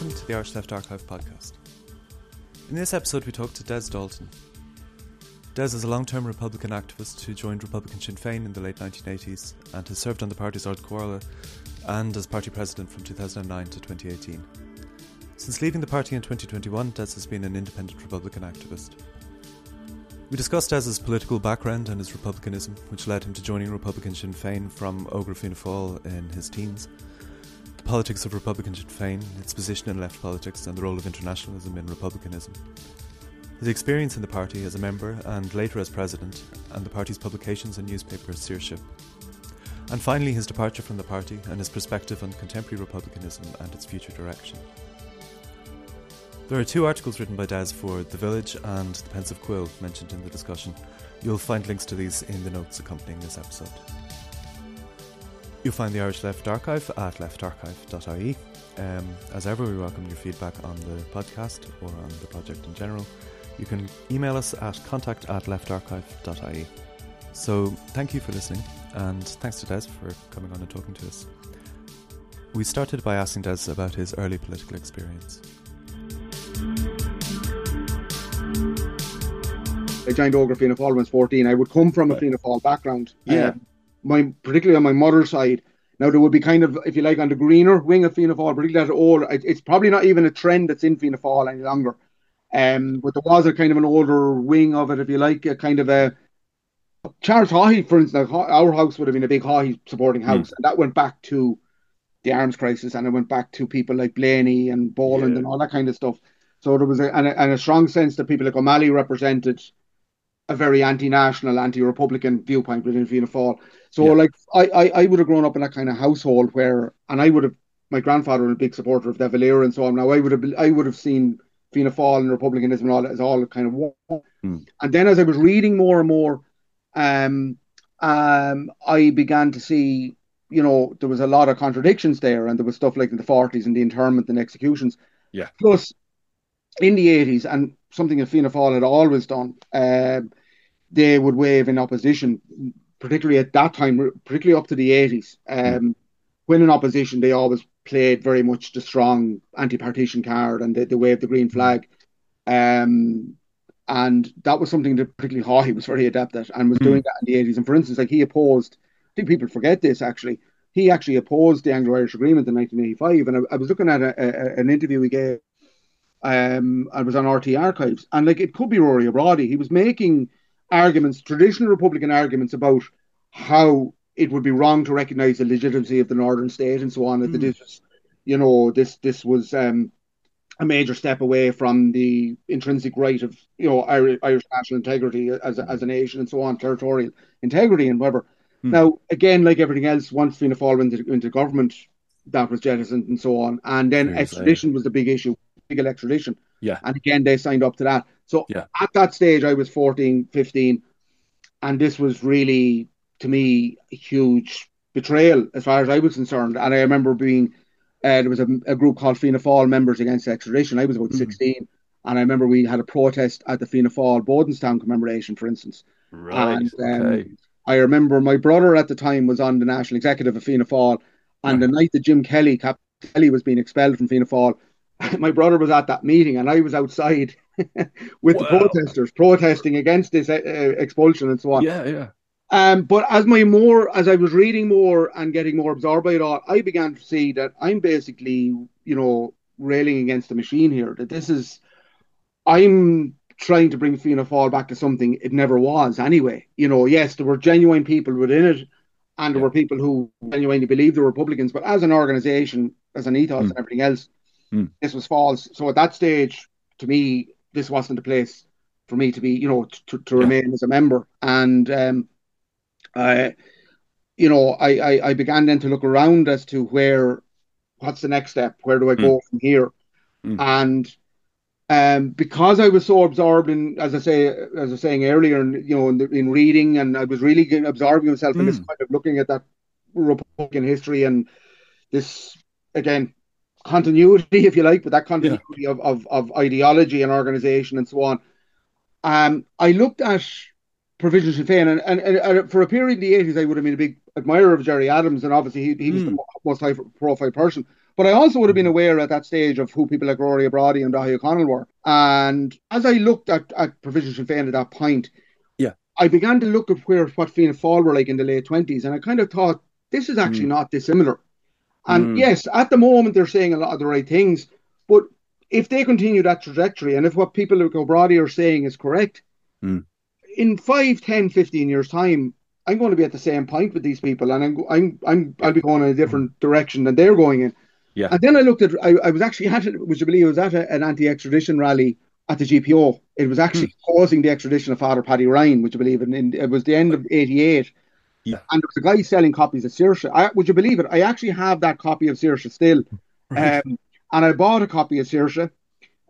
welcome to the Irish Left Archive podcast. In this episode, we talk to Des Dalton. Des is a long term Republican activist who joined Republican Sinn Féin in the late 1980s and has served on the party's Ard Comhairle and as party president from 2009 to 2018. Since leaving the party in 2021, Des has been an independent Republican activist. We discussed Des's political background and his republicanism, which led him to joining Republican Sinn Féin from Ógra Fianna Fáil in his teens, politics of Republican Sinn Féin, its position in left politics, and the role of internationalism in republicanism. His experience in the party as a member and later as president, and the party's publications and newspaper Saoirse. And finally, his departure from the party and his perspective on contemporary republicanism and its future direction. There are two articles written by Des for The Village and The Pensive Quill mentioned in the discussion. You'll find links to these in the notes accompanying this episode. You'll find the Irish Left Archive at leftarchive.ie. Um, as ever, we welcome your feedback on the podcast or on the project in general. You can email us at contact at leftarchive.ie. So, thank you for listening, and thanks to Des for coming on and talking to us. We started by asking Des about his early political experience. I joined Ógra Fianna Fáil when I was 14. I would come from a Fianna Fáil background. Yeah. Um, my particularly on my mother's side. Now there would be kind of, if you like, on the greener wing of Fianna Fáil, particularly that old. it- It's probably not even a trend that's in Fianna Fáil any longer. Um, but there was a kind of an older wing of it, if you like, a kind of a Charles Haughey, for instance. Our house would have been a big Haughey supporting house, and that went back to the arms crisis, and it went back to people like Blaney and Boland Yeah. and all that kind of stuff. So there was a, and a, and a strong sense that people like O'Malley represented a very anti-national, anti-republican viewpoint within Fianna Fáil. So Yeah. like I, I I would have grown up in that kind of household where, and I would have my grandfather was a big supporter of De Valera and so on. Now I would have I would have seen Fianna Fáil and republicanism and all that as all kind of one. Mm. And then as I was reading more and more, um, um, I began to see, you know, there was a lot of contradictions there, and there was stuff like in the forties and the internment and executions. Yeah. Plus, in the eighties, and something that Fianna Fáil had always done, um, they would wave in opposition, particularly at that time, particularly up to the eighties. Um, when in opposition, they always played very much the strong anti-partition card, and they, they waved the green flag. Um, and that was something that particularly Haughey was very adept at and was Hmm. doing that in the 80s. And for instance, like he opposed, I think people forget this actually, he actually opposed the Anglo Irish Agreement in 1985. And I, I was looking at a, a, an interview he gave, um, I was on RTÉ Archives, and like it could be Rory O'Brady. He was making arguments, traditional Republican arguments about how it would be wrong to recognise the legitimacy of the Northern State and so on. That Hmm. this was, you know, this this was um, a major step away from the intrinsic right of you know Irish, Irish national integrity as a, as a nation and so on, territorial integrity and whatever. Hmm. Now, again, like everything else, once Fianna Fáil went into, into government, that was jettisoned and so on. And then extradition was the big issue, legal extradition. Yeah. And again, they signed up to that. So Yeah. at that stage, I was 14, 15, and this was really, to me, a huge betrayal as far as I was concerned. And I remember being, uh, there was a, a group called Fianna Fáil Members Against Extradition. I was about Mhm. 16. And I remember we had a protest at the Fianna Fáil Bodenstown commemoration, for instance. Right. And, um, okay. I remember my brother at the time was on the national executive of Fianna Fáil, and the night that Jim Kelly, Captain Kelly, was being expelled from Fianna Fáil, my brother was at that meeting, and I was outside with the protesters protesting against this uh, expulsion and so on. Yeah, yeah. Um, but as my more, as I was reading more and getting more absorbed by it all, I began to see that I'm basically, you know, railing against the machine here. That this is, I'm trying to bring Fianna Fáil back to something it never was anyway. You know, yes, there were genuine people within it, and there Yeah. were people who genuinely believed they were Republicans, but as an organisation, as an ethos Mm. and everything else, Mm. this was false. So at that stage, to me, this wasn't the place for me to be, you know, to, to Yeah. remain as a member. And um, I, you know, I, I I began then to look around as to where, what's the next step? Where do I go from here? Mm. And um, because I was so absorbed in, as I say, as I was saying earlier, in, you know, in, the, in reading, and I was really absorbing myself in this Mm. kind of looking at that Republican history and this again continuity, if you like, but that continuity of, of of ideology and organization and so on. Um, I looked at Provisional Sinn Féin, and, and, and, and for a period in the eighties, I would have been a big admirer of Gerry Adams, and obviously he, he was the Mm. mo- most high profile person. But I also would have been aware at that stage of who people like Rory O'Brady and Daithí O'Connell were. And as I looked at, at Provisional Sinn Féin at that point, yeah, I began to look at where what Fianna Fáil were like in the late twenties, and I kind of thought this is actually mm. not dissimilar. And mm. yes, at the moment they're saying a lot of the right things, but if they continue that trajectory, and if what people like O'Brady are saying is correct, mm. in 5, 10, 15 years' time, I'm going to be at the same point with these people, and I'm I'm I'm I'll be going in a different direction than they're going in. Yeah. And then I looked at I, I was actually at it would you believe I was at a, an anti-extradition rally at the GPO. It was actually hmm. causing the extradition of Father Paddy Ryan, would you believe? And in, it was the end of '88. Yeah. And there was a guy selling copies of Saoirse. I, would you believe it? I actually have that copy of Saoirse still. Right. Um, and I bought a copy of Saoirse.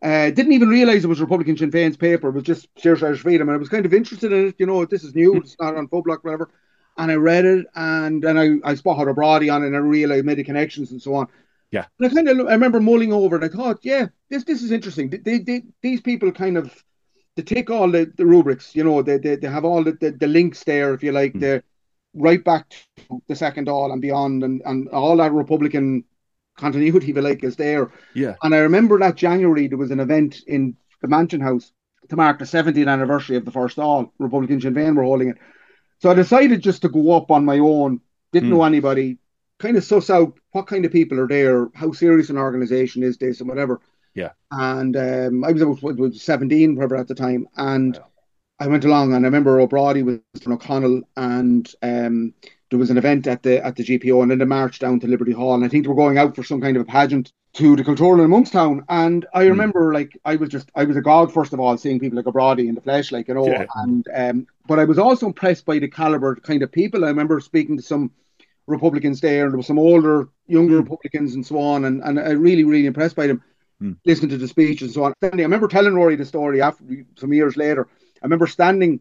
Uh, didn't even realize it was Republican Sinn Féin's paper. It was just Saoirse Irish Freedom. And I was kind of interested in it. You know, this is new. It's not An Phoblacht, whatever. And I read it and then I, I spotted O'Brady on it and I realized I made the connections and so on. Yeah. And I kind of I remember mulling over it. I thought, yeah, this this is interesting. They, they, these people kind of they take all the, the rubrics, you know, they, they, they have all the, the, the links there, if you like, mm. they're right back to the second Dáil and beyond, and, and all that Republican continuity, if you like, is there. Yeah. And I remember that January there was an event in the Mansion House to mark the 70th anniversary of the first Dáil. Republican Sinn Féin were holding it. So I decided just to go up on my own. Didn't mm. know anybody. Kind of suss out what kind of people are there, how serious an organisation is this, and whatever. Yeah. And um, I was about 17, whatever at the time, and yeah. I went along, and I remember O'Brady was from O'Connell, and um, there was an event at the at the GPO, and then they marched down to Liberty Hall, and I think they were going out for some kind of a pageant to the Cultúrlann in Monkstown. And I hmm. remember, mm. like, I was just, I was a god first of all, seeing people like O'Brady in the flesh, like you know, yeah. and um, but I was also impressed by the caliber kind of people. I remember speaking to some Republicans there, and there were some older, younger mm. Republicans and so on, and, and I really, really impressed by them, mm. listening to the speech and so on. I remember telling Rory the story after some years later. I remember standing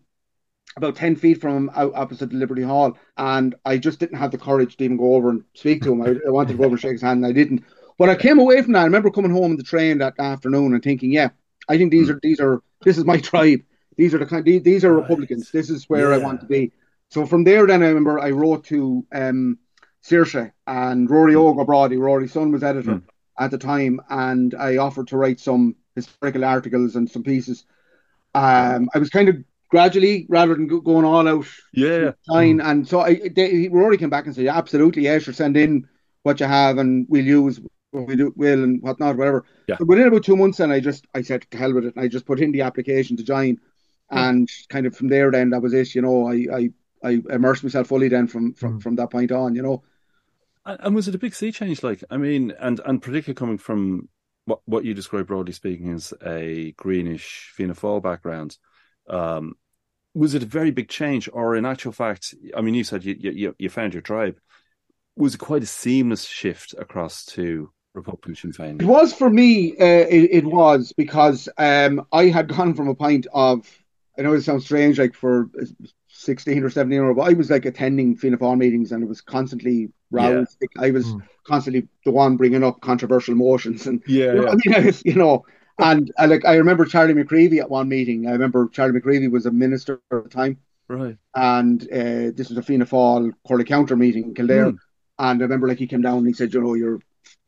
about 10 feet from him out opposite the Liberty Hall, and I just didn't have the courage to even go over and speak to him. I, I wanted to go over and shake his hand, and I didn't. But I came away from that. I remember coming home on the train that afternoon and thinking, yeah, I think these mm. are these are this is my tribe. These are the kind. These are right. Republicans. This is where yeah. I want to be. So from there, then I remember I wrote to um, Saoirse and Rory mm. O'Brady. Rory's son was editor mm. at the time, and I offered to write some historical articles and some pieces. Um, I was kind of gradually, rather than going all out, yeah, fine. Mm. And so I, they, Rory came back and said, yeah, absolutely, yeah, sure, send in what you have, and we'll use what we do, will and whatnot, whatever. Yeah. But within about two months, and I just, I said to hell with it, and I just put in the application to join, and kind of from there, then that was it. You know, I, I I immersed myself fully then from from, mm. from that point on, you know. And was it a big sea change? Like, I mean, and and particularly coming from what what you describe broadly speaking as a greenish Fianna background, um, was it a very big change, or in actual fact, I mean, you said you you, you found your tribe. Was it quite a seamless shift across to Republican Sinn Féin? It was for me. Uh, it, it, was because um, I had gone from a point of. I know it sounds strange, like for 16 or 17 or I was like attending Fianna Fáil meetings and it was constantly roused. Yeah. I was mm. constantly the one bringing up controversial motions and yeah, you know, yeah. I mean, you know, and I, like I remember Charlie McCreevy at one meeting. I remember Charlie McCreevy was a minister at the time, right? And uh, this was a Fianna Fáil Comhairle Ceantair meeting in Kildare, mm. and I remember like he came down and he said, you know, you're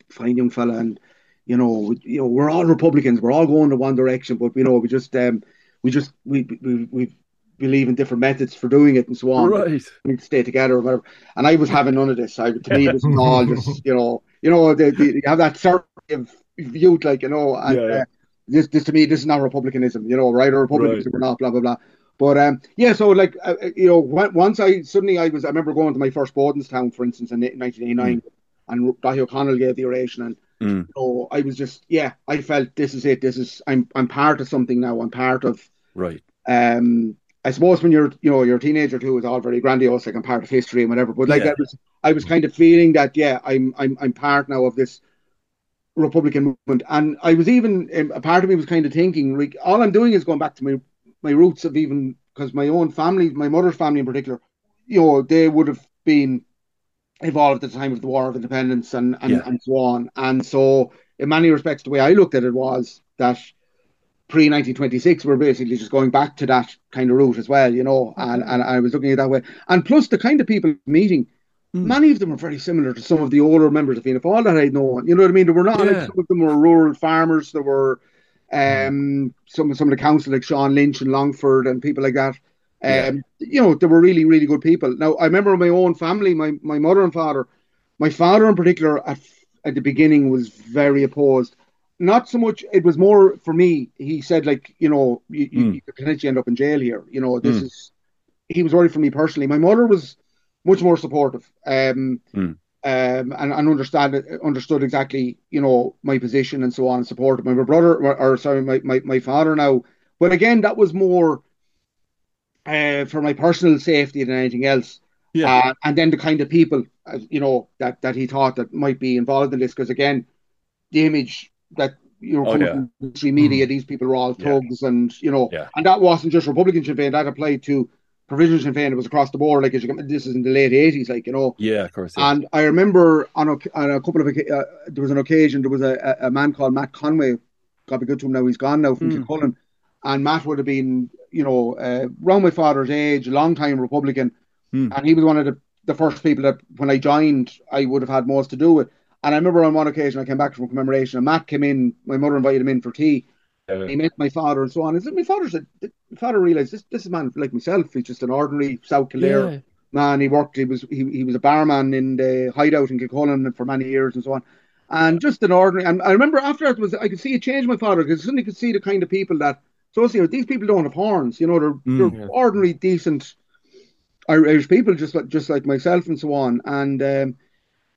fine young fella, and you know, you know, we're all Republicans, we're all going to one direction, but you know, we just um, we just we we we've believe in different methods for doing it and so on. Right. We need to stay together or whatever. And I was having none of this. I to me this was all just you know you know the, the, you have that sort of youth like you know and yeah, yeah. Uh, this this to me this is not republicanism you know right or republicanism right. or not blah blah blah. But um, yeah, so like uh, uh you know, once I suddenly I was I remember going to my first Bodenstown, for instance, in 1989, mm. and Daithí O'Connell gave the oration, and mm. you know, I was just yeah, I felt this is it. This is I'm I'm part of something now. I'm part of right. Um, I suppose when you're, you know, you're a teenager too, it's all very grandiose, like I'm part of history and whatever. But like yeah. I was, I was kind of feeling that, yeah, I'm, I'm, I'm part now of this Republican movement, and I was even um, a part of me was kind of thinking, like, all I'm doing is going back to my my roots of even because my own family, my mother's family in particular, you know, they would have been involved at the time of the War of Independence and and, yeah. and so on. And so, in many respects, the way I looked at it was that pre 1926 we're basically just going back to that kind of route as well you know and, and I was looking at that way and plus the kind of people meeting Mm. Many of them are very similar to some of the older members of Fianna Fáil that I'd known. You know what I mean? They were not like some of them were rural farmers. There were um, some some of the council like Sean Lynch and Longford and people like that. Um, Yeah. You know, they were really really good people. Now I remember my own family, my my mother and father. My father in particular at at the beginning was very opposed. Not so much. It was more for me. He said like you know you, Mm. you could potentially end up in jail here. You know this Mm. is. He was worried for me personally. My mother was much more supportive. Um, Mm. um, and, and understand understood exactly you know my position and so on and supported my brother or, or sorry my, my, my father now but again that was more uh, for my personal safety than anything else Yeah. uh, and then the kind of people uh, you know that that he thought that might be involved in this because again the image that you know Oh, yeah. from mainstream media these people are all Yeah. thugs and you know Yeah. and that wasn't just Republican Sinn Féin that applied to provisional Sinn Féin it was across the board like as you this is in the late 80s like you know Yeah, of course. Yeah. and I remember on a, on a couple of oca- uh, there was an occasion there was a, a a man called Matt Conway. God be good to him now. He's gone now from Mm. Kilcullen, and Matt would have been you know uh, around my father's age, a long time Republican, Mm. and he was one of the, the first people that when I joined I would have had most to do with. And I remember on one occasion I came back from commemoration, and Matt came in. My mother invited him in for tea. Uh, He met my father and so on. And my father said, my father realized this this is a man like myself. He's just an ordinary South Kildare yeah. man. He worked. He was he, he was a barman in the hideout in Kilcullen for many years and so on. And just an ordinary. And I remember after that was I could see it change in my father because suddenly could see the kind of people that associate with these people don't have horns. You know, they're, Mm. they're ordinary, decent Irish people, just like just like myself and so on. And um,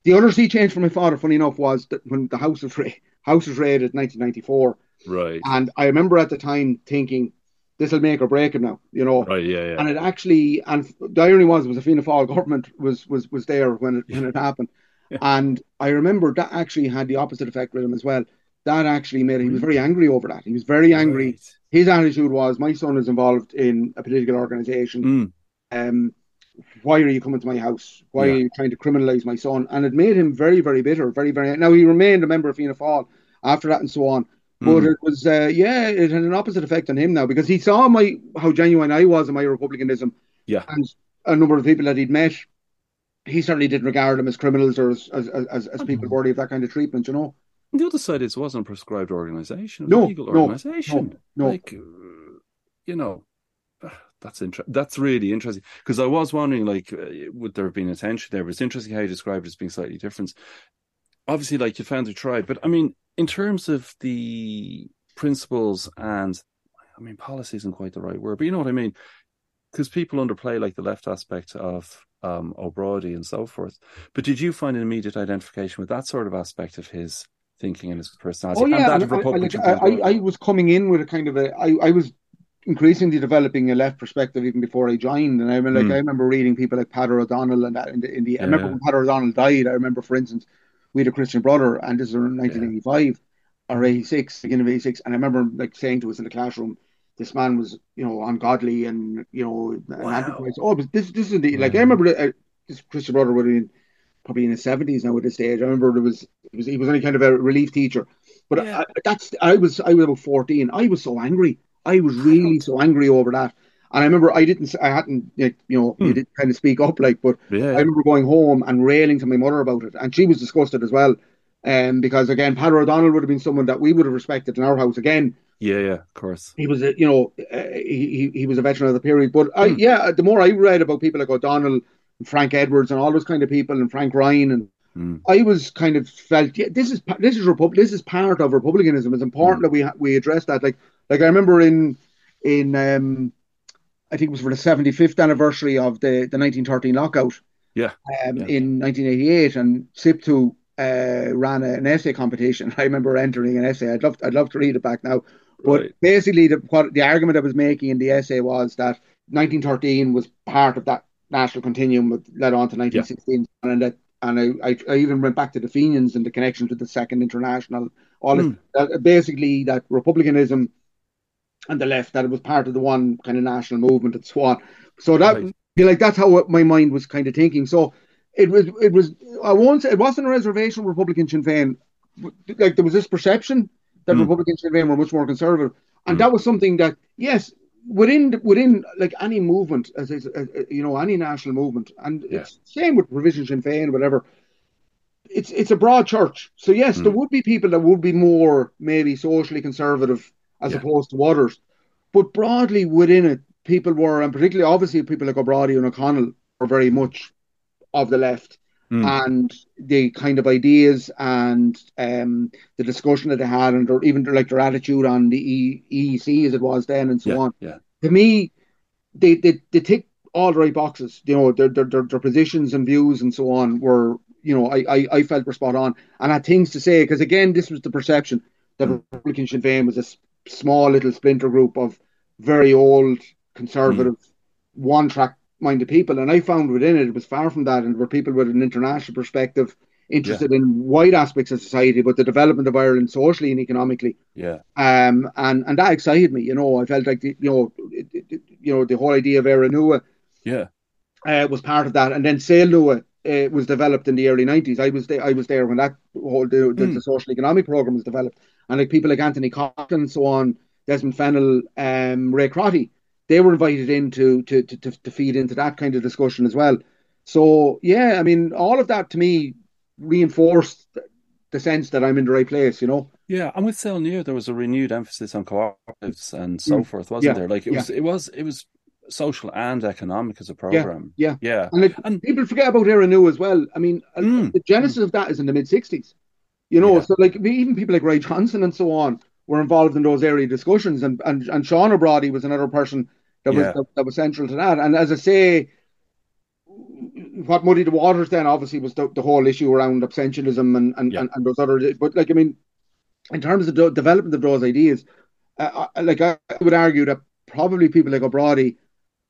the other sea change for my father, funny enough, was that when the house was ra- house was raided in 1994, Right. and I remember at the time thinking, this will make or break him now. You know, Right. Yeah. Yeah. and it actually and the irony was it was a Fianna Fáil government was was was there when it when it happened, Yeah. and I remember that actually had the opposite effect with him as well. That actually made he was very angry over that. He was very angry. Right. His attitude was, my son is involved in a political organization. Mm. Um, why are you coming to my house? Why Yeah. are you trying to criminalize my son? And it made him very very bitter, very very. Now he remained a member of Fianna Fáil after that and so on. But Mm. it was, uh, yeah, it had an opposite effect on him now because he saw my how genuine I was in my republicanism, Yeah. and a number of people that he'd met, he certainly didn't regard them as criminals or as as, as, as people worthy of that kind of treatment, you know. And the other side is it wasn't a prescribed organization. No, a legal no, organization. no. Like, uh, you know, that's inter- That's really interesting because I was wondering, like, uh, would there have been a tension there? But it's interesting how you described it as being slightly different. Obviously, like you found a tribe, but I mean, in terms of the principles and, I mean, policy isn't quite the right word, but you know what I mean. Because people underplay like the left aspect of um, O'Brady and so forth. But did you find an immediate identification with that sort of aspect of his thinking and his personality Oh yeah, and that and of I, I, I, I was coming in with a kind of a, I, I was increasingly developing a left perspective even before I joined, and I remember, like, Mm. I remember reading people like Peadar O'Donnell and that in the, in the I remember when Peadar O'Donnell died. I remember, for instance, we had a Christian brother, and this is in 1985 or 86, beginning of 86, and I remember like saying to us in the classroom, this man was, you know, ungodly and you know, an Wow. antichrist. Oh, but this this is the like I remember uh, this Christian brother would have been probably in his seventies now at this stage. I remember there was, it was he was only kind of a relief teacher, but Yeah. I, that's I was I was about fourteen. I was so angry. I was really so angry over that. And I remember I didn't I hadn't you know you didn't kind of speak up like, but yeah, I remember going home and railing to my mother about it, and she was disgusted as well. Um, because again, Peadar O'Donnell would have been someone that we would have respected in our house. Again, yeah, yeah, of course. he was a you know uh, he he he was a veteran of the period. But I Hmm. yeah, the more I read about people like O'Donnell, and Frank Edwards, and all those kind of people, and Frank Ryan, and Mm. I was kind of felt yeah, this is this is Repub- this is part of republicanism. It's important Mm. that we ha- we address that. Like like I remember in in um I think it was for the seventy fifth anniversary of the the nineteen thirteen lockout. Yeah. Um, Yeah. in nineteen eighty eight, and SIPTU uh, ran a, an essay competition. I remember entering an essay. I'd love I'd love to read it back now. But Right. basically, the what the argument I was making in the essay was that 1913 was part of that national continuum that led on to 1916, and that and I, I, I even went back to the Fenians and the connection to the Second International. All this, that, basically that republicanism and the left that it was part of the one kind of national movement and so on. So that Right. like that's how my mind was kind of thinking. So it was it was I won't say it wasn't a reservation Republican Sinn Féin. Like there was this perception that Mm. Republican Sinn Féin were much more conservative, and Mm. that was something that yes, within within like any movement, as, as, as you know, any national movement, and Yeah. it's same with Revision Sinn Féin, whatever. It's it's a broad church, so yes, there Mm. would be people that would be more maybe socially conservative as Yeah. opposed to others, but broadly within it, people were, and particularly obviously people like O'Brady and O'Connell were very much of the left Mm. and the kind of ideas and um, the discussion that they had, and their, even their, like their attitude on the e- EEC as it was then, and so yeah, on. yeah, To me, they, they they tick all the right boxes. You know, their their, their their positions and views and so on were, you know, I I, I felt were spot on, and had things to say because again, this was the perception that Mm. Republican Sinn Féin was a small little splinter group of very old conservative, one track minded people, and I found within it it was far from that, and were people with an international perspective interested in wide aspects of society, but the development of Ireland socially and economically. yeah, Um, and and that excited me. You know, I felt like the, you know, it, it, you know, the whole idea of Éire Nua yeah, uh, was part of that, and then Saol Nua uh, was developed in the early nineties. I was there. I was there when that whole the, the, Mm. the social economic program was developed, and like people like Anthony Coughlan and so on, Desmond Fennell, um, Ray Crotty, they were invited in to, to to to to feed into that kind of discussion as well. So yeah, I mean, all of that to me reinforced the sense that I'm in the right place. You know. yeah. And with Near, there was a renewed emphasis on cooperatives and so Mm. forth, wasn't Yeah, there? Like it yeah. was, it was, it was social and economic as a program. yeah. yeah, yeah. And, like, And- people forget about Éire Nua as well. I mean, uh, Mm. the genesis of that is in the mid '60s. You know, Yeah. so like even people like Roy Johnston and so on were involved in those area discussions, and and, and Sean O'Brady was another person that was Yeah. that, that was central to that. And as I say, what muddied the waters then obviously was the, the whole issue around abstentionism and and, and and those other. But like I mean, in terms of the development of those ideas, uh, I- like I would argue that probably people like O'Brady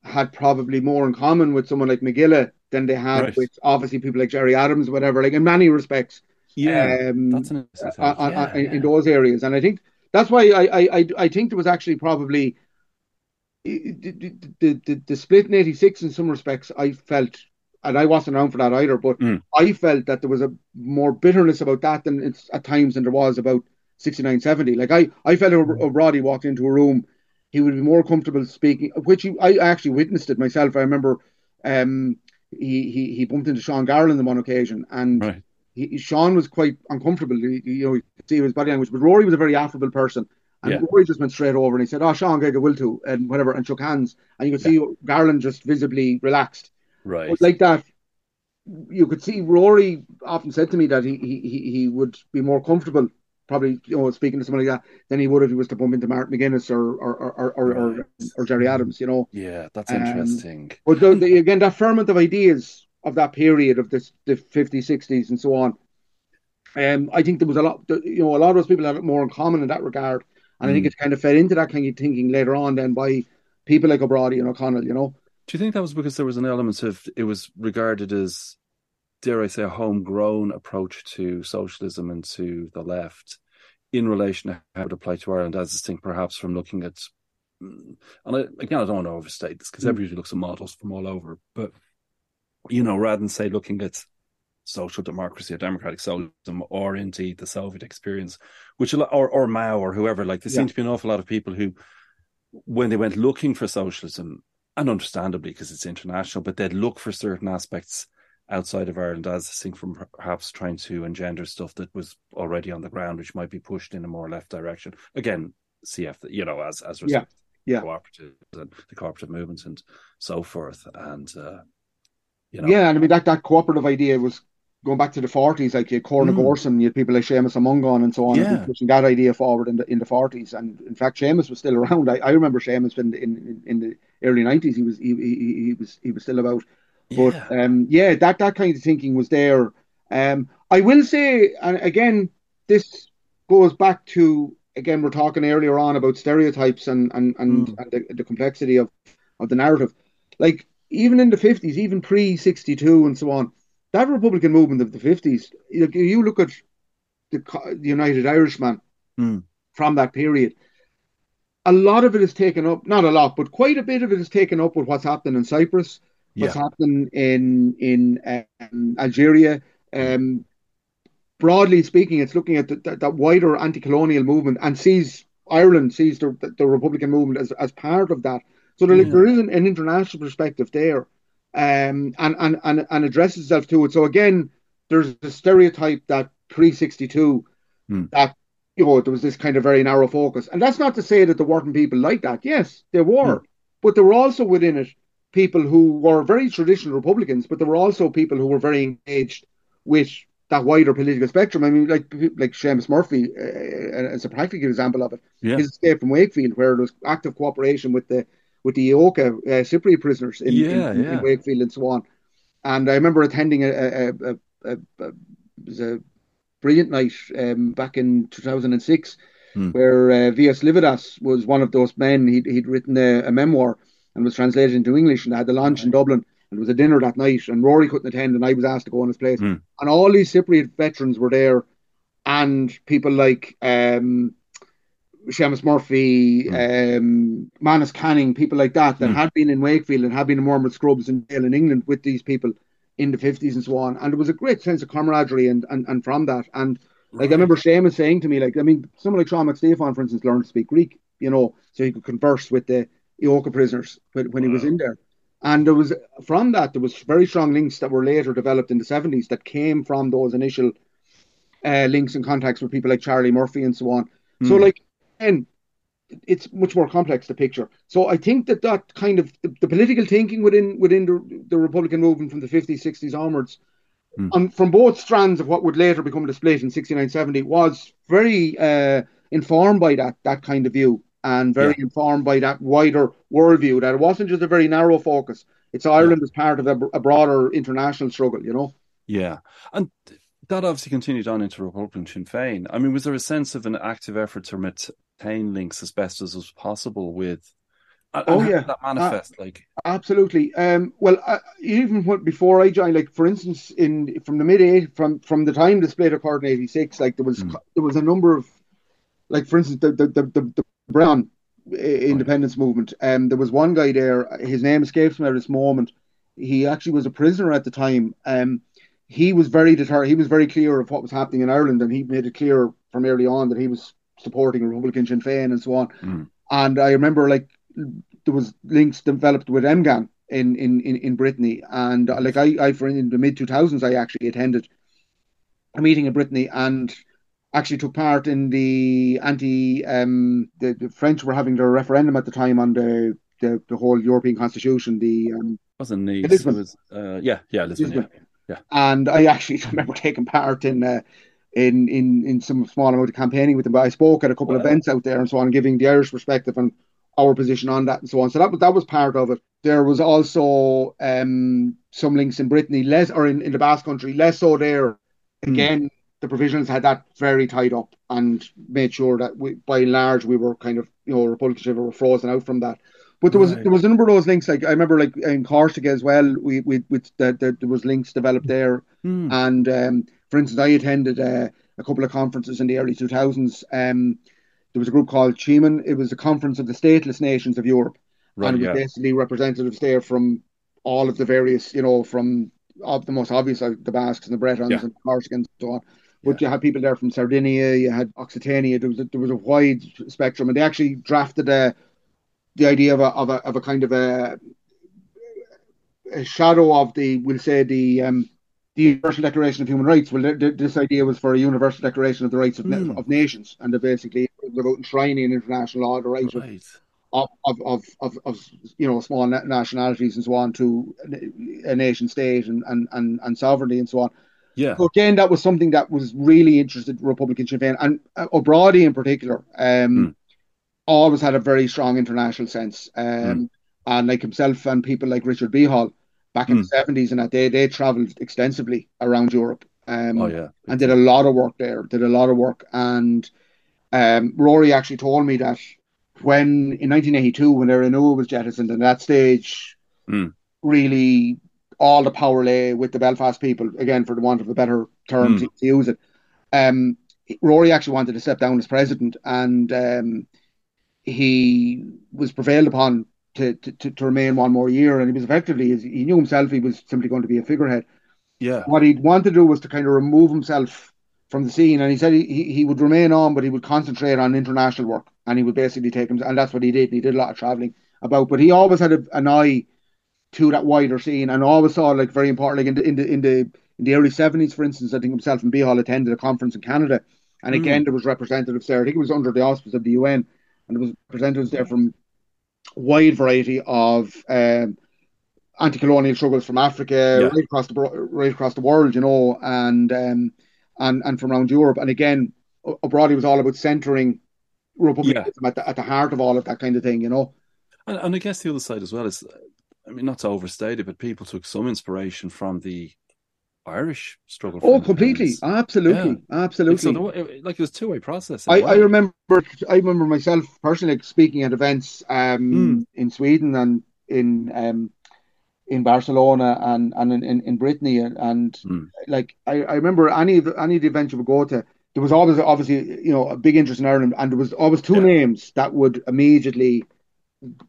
had probably more in common with someone like Mac Giolla than they had Right. with obviously people like Gerry Adams, whatever. Like in many respects, yeah. um, That's an uh, thought. uh, Yeah, in, those areas, and I think that's why I I I, think there was actually probably the, the, the, the, split in '86 in some respects. I felt, and I wasn't around for that either, but Mm. I felt that there was a more bitterness about that than it's at times than there was about 69, 70. Like I, I felt Mm. O- O'Brady walked into a room, he would be more comfortable speaking, which he, I actually witnessed it myself. I remember um, he, he, he bumped into Sean Garland on one occasion, and Right. he, Sean was quite uncomfortable. He, you know, you could see his body language, but Rory was a very affable person. And Yeah. Rory just went straight over and he said, Oh, Sean, I will to, and whatever, and shook hands. And you could see Garland just visibly relaxed. Right. But like that, you could see Rory often said to me that he, he- he would be more comfortable, probably, you know, speaking to someone like that, than he would if he was to bump into Martin McGuinness or, or, or, or, or, or, or Gerry Adams, you know. yeah, that's Um, interesting. But the, the, again, that ferment of ideas of that period of this, the 50s, 60s, and so on. Um, I think there was a lot, you know, a lot of those people had it more in common in that regard, and I think Mm. it kind of fed into that kind of thinking later on then by people like O'Brady and O'Connell, you know. Do you think that was because there was an element of it was regarded as, dare I say, a homegrown approach to socialism and to the left in relation to how it applied to Ireland, as distinct perhaps from looking at, mm, and I, again, I don't want to overstate this because Mm. everybody looks at models from all over, but, you know, rather than say looking at social democracy or democratic socialism or indeed the Soviet experience, which or, or Mao or whoever, like there Yeah. seem to be an awful lot of people who, when they went looking for socialism, and understandably because it's international, but they'd look for certain aspects outside of Ireland as distinct from perhaps trying to engender stuff that was already on the ground, which might be pushed in a more left direction. Again, CF, you know, as as Yeah, yeah. cooperatives and the cooperative movements and so forth, and uh, you know, Yeah, and I mean that that cooperative idea was going back to the forties, like you had Corna Mm. Gorson, you had people like Seamus Amungon and so on, Yeah. pushing that idea forward in the in the forties. And in fact, Seamus was still around. I, I remember Seamus in, in in the early nineties. He was he, he he was he was still about. But yeah, um, yeah, that that kind of thinking was there. Um, I will say, and again, this goes back to again we're talking earlier on about stereotypes and and and, Mm. and the, the complexity of of the narrative. Like even in the fifties, even pre sixty two and so on, that Republican movement of the fifties. You, you look at the, the United Irishman Mm. from that period. A lot of it is taken up, not a lot, but quite a bit of it is taken up with what's happening in Cyprus what's yeah, happening in in um, Algeria. Um, broadly speaking, it's looking at the, that, that wider anti-colonial movement and sees Ireland sees the, the Republican movement as, as part of that. So there, yeah. there is an, an, international perspective there, um, and, and, and, and addresses itself to it. So again, there's a stereotype that pre 62 hmm. that you know there was this kind of very narrow focus, and that's not to say that there weren't people like that. Yes, there were, hmm. but they were also within it people who were very traditional Republicans, but there were also people who were very engaged with that wider political spectrum. I mean, like like Seamus Murphy uh, as a practical example of it. Yeah. His escape from Wakefield, where there was active cooperation with the with the Eoka uh, Cypriot prisoners in, yeah, in, yeah. in, Wakefield and so on. And I remember attending a, a, a, a, a, brilliant night um, back in 2006 hmm. where uh, V.S. Livadas was one of those men. He'd, he'd written a, a memoir and was translated into English and I had the launch in Dublin and it was a dinner that night, and Rory couldn't attend, and I was asked to go in his place. Mm. And all these Cypriot veterans were there, and people like um, Seamus Murphy, mm. um, Manus Canning, people like that, that mm. had been in Wakefield and had been in Wormwood Scrubs in jail in England with these people in the 50s and so on. And there was a great sense of camaraderie and, and, and from that. And like right. I remember Seamus saying to me, like, I mean, someone like Sean McStephen, for instance, learned to speak Greek, you know, so he could converse with the Eoka prisoners when, when wow. he was in there. And there was from that there was very strong links that were later developed in the seventies that came from those initial uh, links and contacts with people like Charlie Murphy and so on. Mm. So hmm. like, and it's much more complex the picture. So I think that that kind of the, the political thinking within within the, the, Republican movement from the 50s, 60s onwards, mm. um, from both strands of what would later become the split in 69, 70, was very uh, informed by that that kind of view and very yeah. informed by that wider worldview that it wasn't just a very narrow focus. It's Ireland yeah. as part of a, a, broader international struggle, you know? Yeah. And that obviously continued on into Republican Sinn Féin. I mean, was there a sense of an active effort to maintain links as best as was possible with oh yeah, that manifest uh, like absolutely. Um, well, uh, even before I joined, like for instance, in from the mid eight from from the time the split occurred in eighty six, like there was mm. there was a number of, like for instance, the the the, the, Brown independence movement. Um, there was one guy there. His name escapes me at this moment. He actually was a prisoner at the time. Um, he was very determined. He was very clear of what was happening in Ireland, and he made it clear from early on that he was supporting Republican Sinn Féin and so on. Mm. And I remember like there was links developed with Emgann in in in, in Brittany, and uh, like I I for in the mid two thousands I actually attended a meeting in Brittany and actually took part in the anti um, the, the, French were having their referendum at the time on the the, the whole European Constitution. The um, wasn't Nice. Lisbon. It was, uh, yeah, yeah, Lisbon, Lisbon. Yeah. yeah. And I actually remember taking part in. Uh, in, in, in some small amount of campaigning with them, but I spoke at a couple of events out there and so on, giving the Irish perspective and our position on that and so on. So that was that was part of it. There was also um, some links in Brittany, less or in, in the Basque Country, less so there. Hmm. Again, the provisions had that very tied up and made sure that we, by and large, we were kind of, you know, Republican were frozen out from that. But there was right. there was a number of those links. Like I remember, like in Corsica as well, we we with the, the, there was links developed there. Mm. And um, for instance, I attended uh, a couple of conferences in the early two thousands. Um, there was a group called CHEMAN. It was a conference of the stateless nations of Europe, right, and yeah. basically representatives there from all of the various, you know, from of the most obvious, like the Basques and the Bretons yeah. and the Corsicans and so on. But yeah. you had people there from Sardinia, you had Occitania. There was a, there was a wide spectrum, and they actually drafted a the idea of a of a, of a kind of a a shadow of the we'll say the um, the Universal Declaration of Human Rights. Well, th- th- this idea was for a Universal Declaration of the Rights of, mm. of Nations, and they basically about enshrining in international law the right, right. Of, of, of, of, of, you know small nationalities and so on to a nation state and, and, and, and sovereignty and so on. Yeah. So again, that was something that was really interested Republican Sinn Féin and uh, O'Brady in particular. Um, mm. always had a very strong international sense. Um, mm. and like himself and people like Richard Behal back in mm. the seventies and that they they travelled extensively around Europe. Um, oh yeah, and did a lot of work there. Did a lot of work, and um, Rory actually told me that when in 1982 when Éire nua was jettisoned, and that stage mm. really all the power lay with the Belfast people, again, for the want of a better term mm. to, to, use it. Um, Rory actually wanted to step down as president, and um, he was prevailed upon to, to, to, remain one more year. And he was effectively, he knew himself, he was simply going to be a figurehead. Yeah. What he wanted to do was to kind of remove himself from the scene, and he said he, he would remain on, but he would concentrate on international work, and he would basically take him, and that's what he did. He did a lot of traveling about, but he always had a, an eye to that wider scene, and always saw like very important, like in the in the in the in the early seventies, for instance, I think himself and Hall attended a conference in Canada, and mm. again there was representatives there. I think it was under the auspices of the UN, and there was representatives there from a wide variety of um, anti-colonial struggles from Africa, yeah. right across the right across the world, you know, and um, and and from around Europe. And again, O'Brady was all about centering republicanism yeah. at the at the heart of all of that kind of thing, you know. And, and I guess the other side as well is, I mean, not to overstate it, but people took some inspiration from the Irish struggle. Oh, completely, absolutely, yeah. absolutely. Like, so like it was two way process. I, I remember, I remember myself personally speaking at events um, mm. in Sweden and in um, in Barcelona and and in, in, Brittany and, and mm. like I, I remember any of the, any of the events you would go to, there was always obviously you know a big interest in Ireland and there was always two yeah. names that would immediately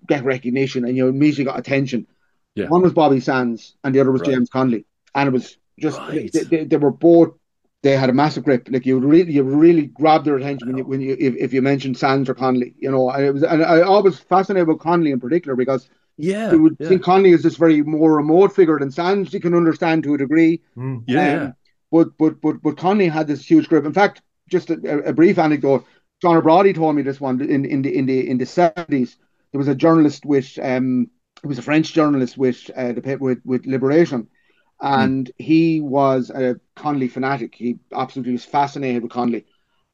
get recognition and you know immediately got attention. Yeah. One was Bobby Sands and the other was right. James Connolly, and it was just right. they, they, they, were both they had a massive grip. Like you really you really grab their attention when you when you if, if you mentioned Sands or Connolly, you know. And it was and I always fascinated with Connolly in particular because yeah, you would yeah. think Connolly is this very more remote figure than Sands. You can understand to a degree. Mm. Yeah, um, but but but but Connolly had this huge grip. In fact, just a, a brief anecdote. John O'Brady told me this one in, in the in the in the seventies. There was a journalist with um, it was a French journalist with uh, the paper with, with Liberation, and mm. he was a Connolly fanatic. He absolutely was fascinated with Connolly,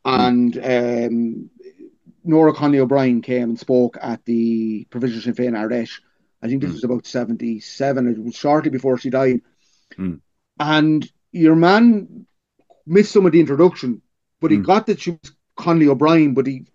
and um, Norah Connolly O'Brien came and spoke at the Provisional Sinn Féin Ard Fheis I think this mm. was about 77. It was shortly before she died. Mm. And your man missed some of the introduction, but he mm. got that she was Connolly O'Brien, but he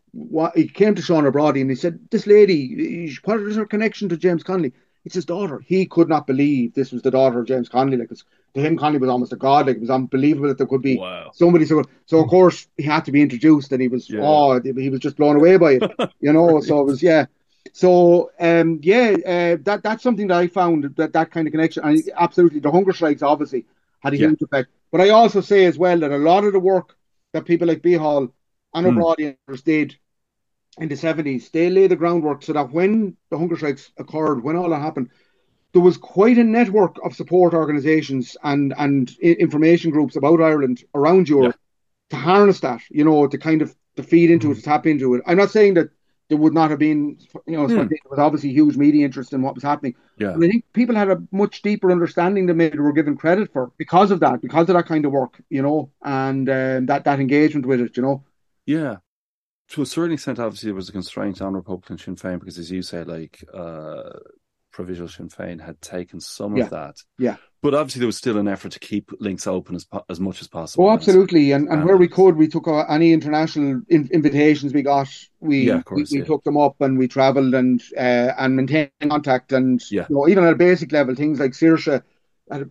he came to Sean O'Brady and he said, This lady, what is her connection to James Connolly? It's his daughter. He could not believe this was the daughter of James Connolly. Like to him, Connolly was almost a god. Like it was unbelievable that there could be wow. somebody so. So of course he had to be introduced, and he was yeah. oh, he was just blown away by it, you know. so it was yeah. So um, yeah, uh, that that's something that I found that that kind of connection. And absolutely, the hunger strikes obviously had a yeah. huge effect. But I also say as well that a lot of the work that people like Behal and mm. O'Brien did in the seventies, they laid the groundwork so that when the hunger strikes occurred, when all that happened, there was quite a network of support organisations and and information groups about Ireland around Europe yeah. to harness that, you know, to kind of to feed into mm. it, to tap into it. I'm not saying that there would not have been, you know, hmm. there was obviously huge media interest in what was happening. Yeah. And I think people had a much deeper understanding than maybe were given credit for because of that, because of that kind of work, you know, and um, that that engagement with it, you know. Yeah. To a certain extent, obviously, there was a constraint on Republican Sinn Féin because, as you say, like uh, Provisional Sinn Féin had taken some yeah. of that. Yeah. But obviously, there was still an effort to keep links open as as much as possible. Oh, absolutely, and and where we could, we took uh, any international in, invitations we got. We yeah, course, we, we took them up, and we travelled and uh, and maintained contact, and yeah. you know, even at a basic level, things like Saoirse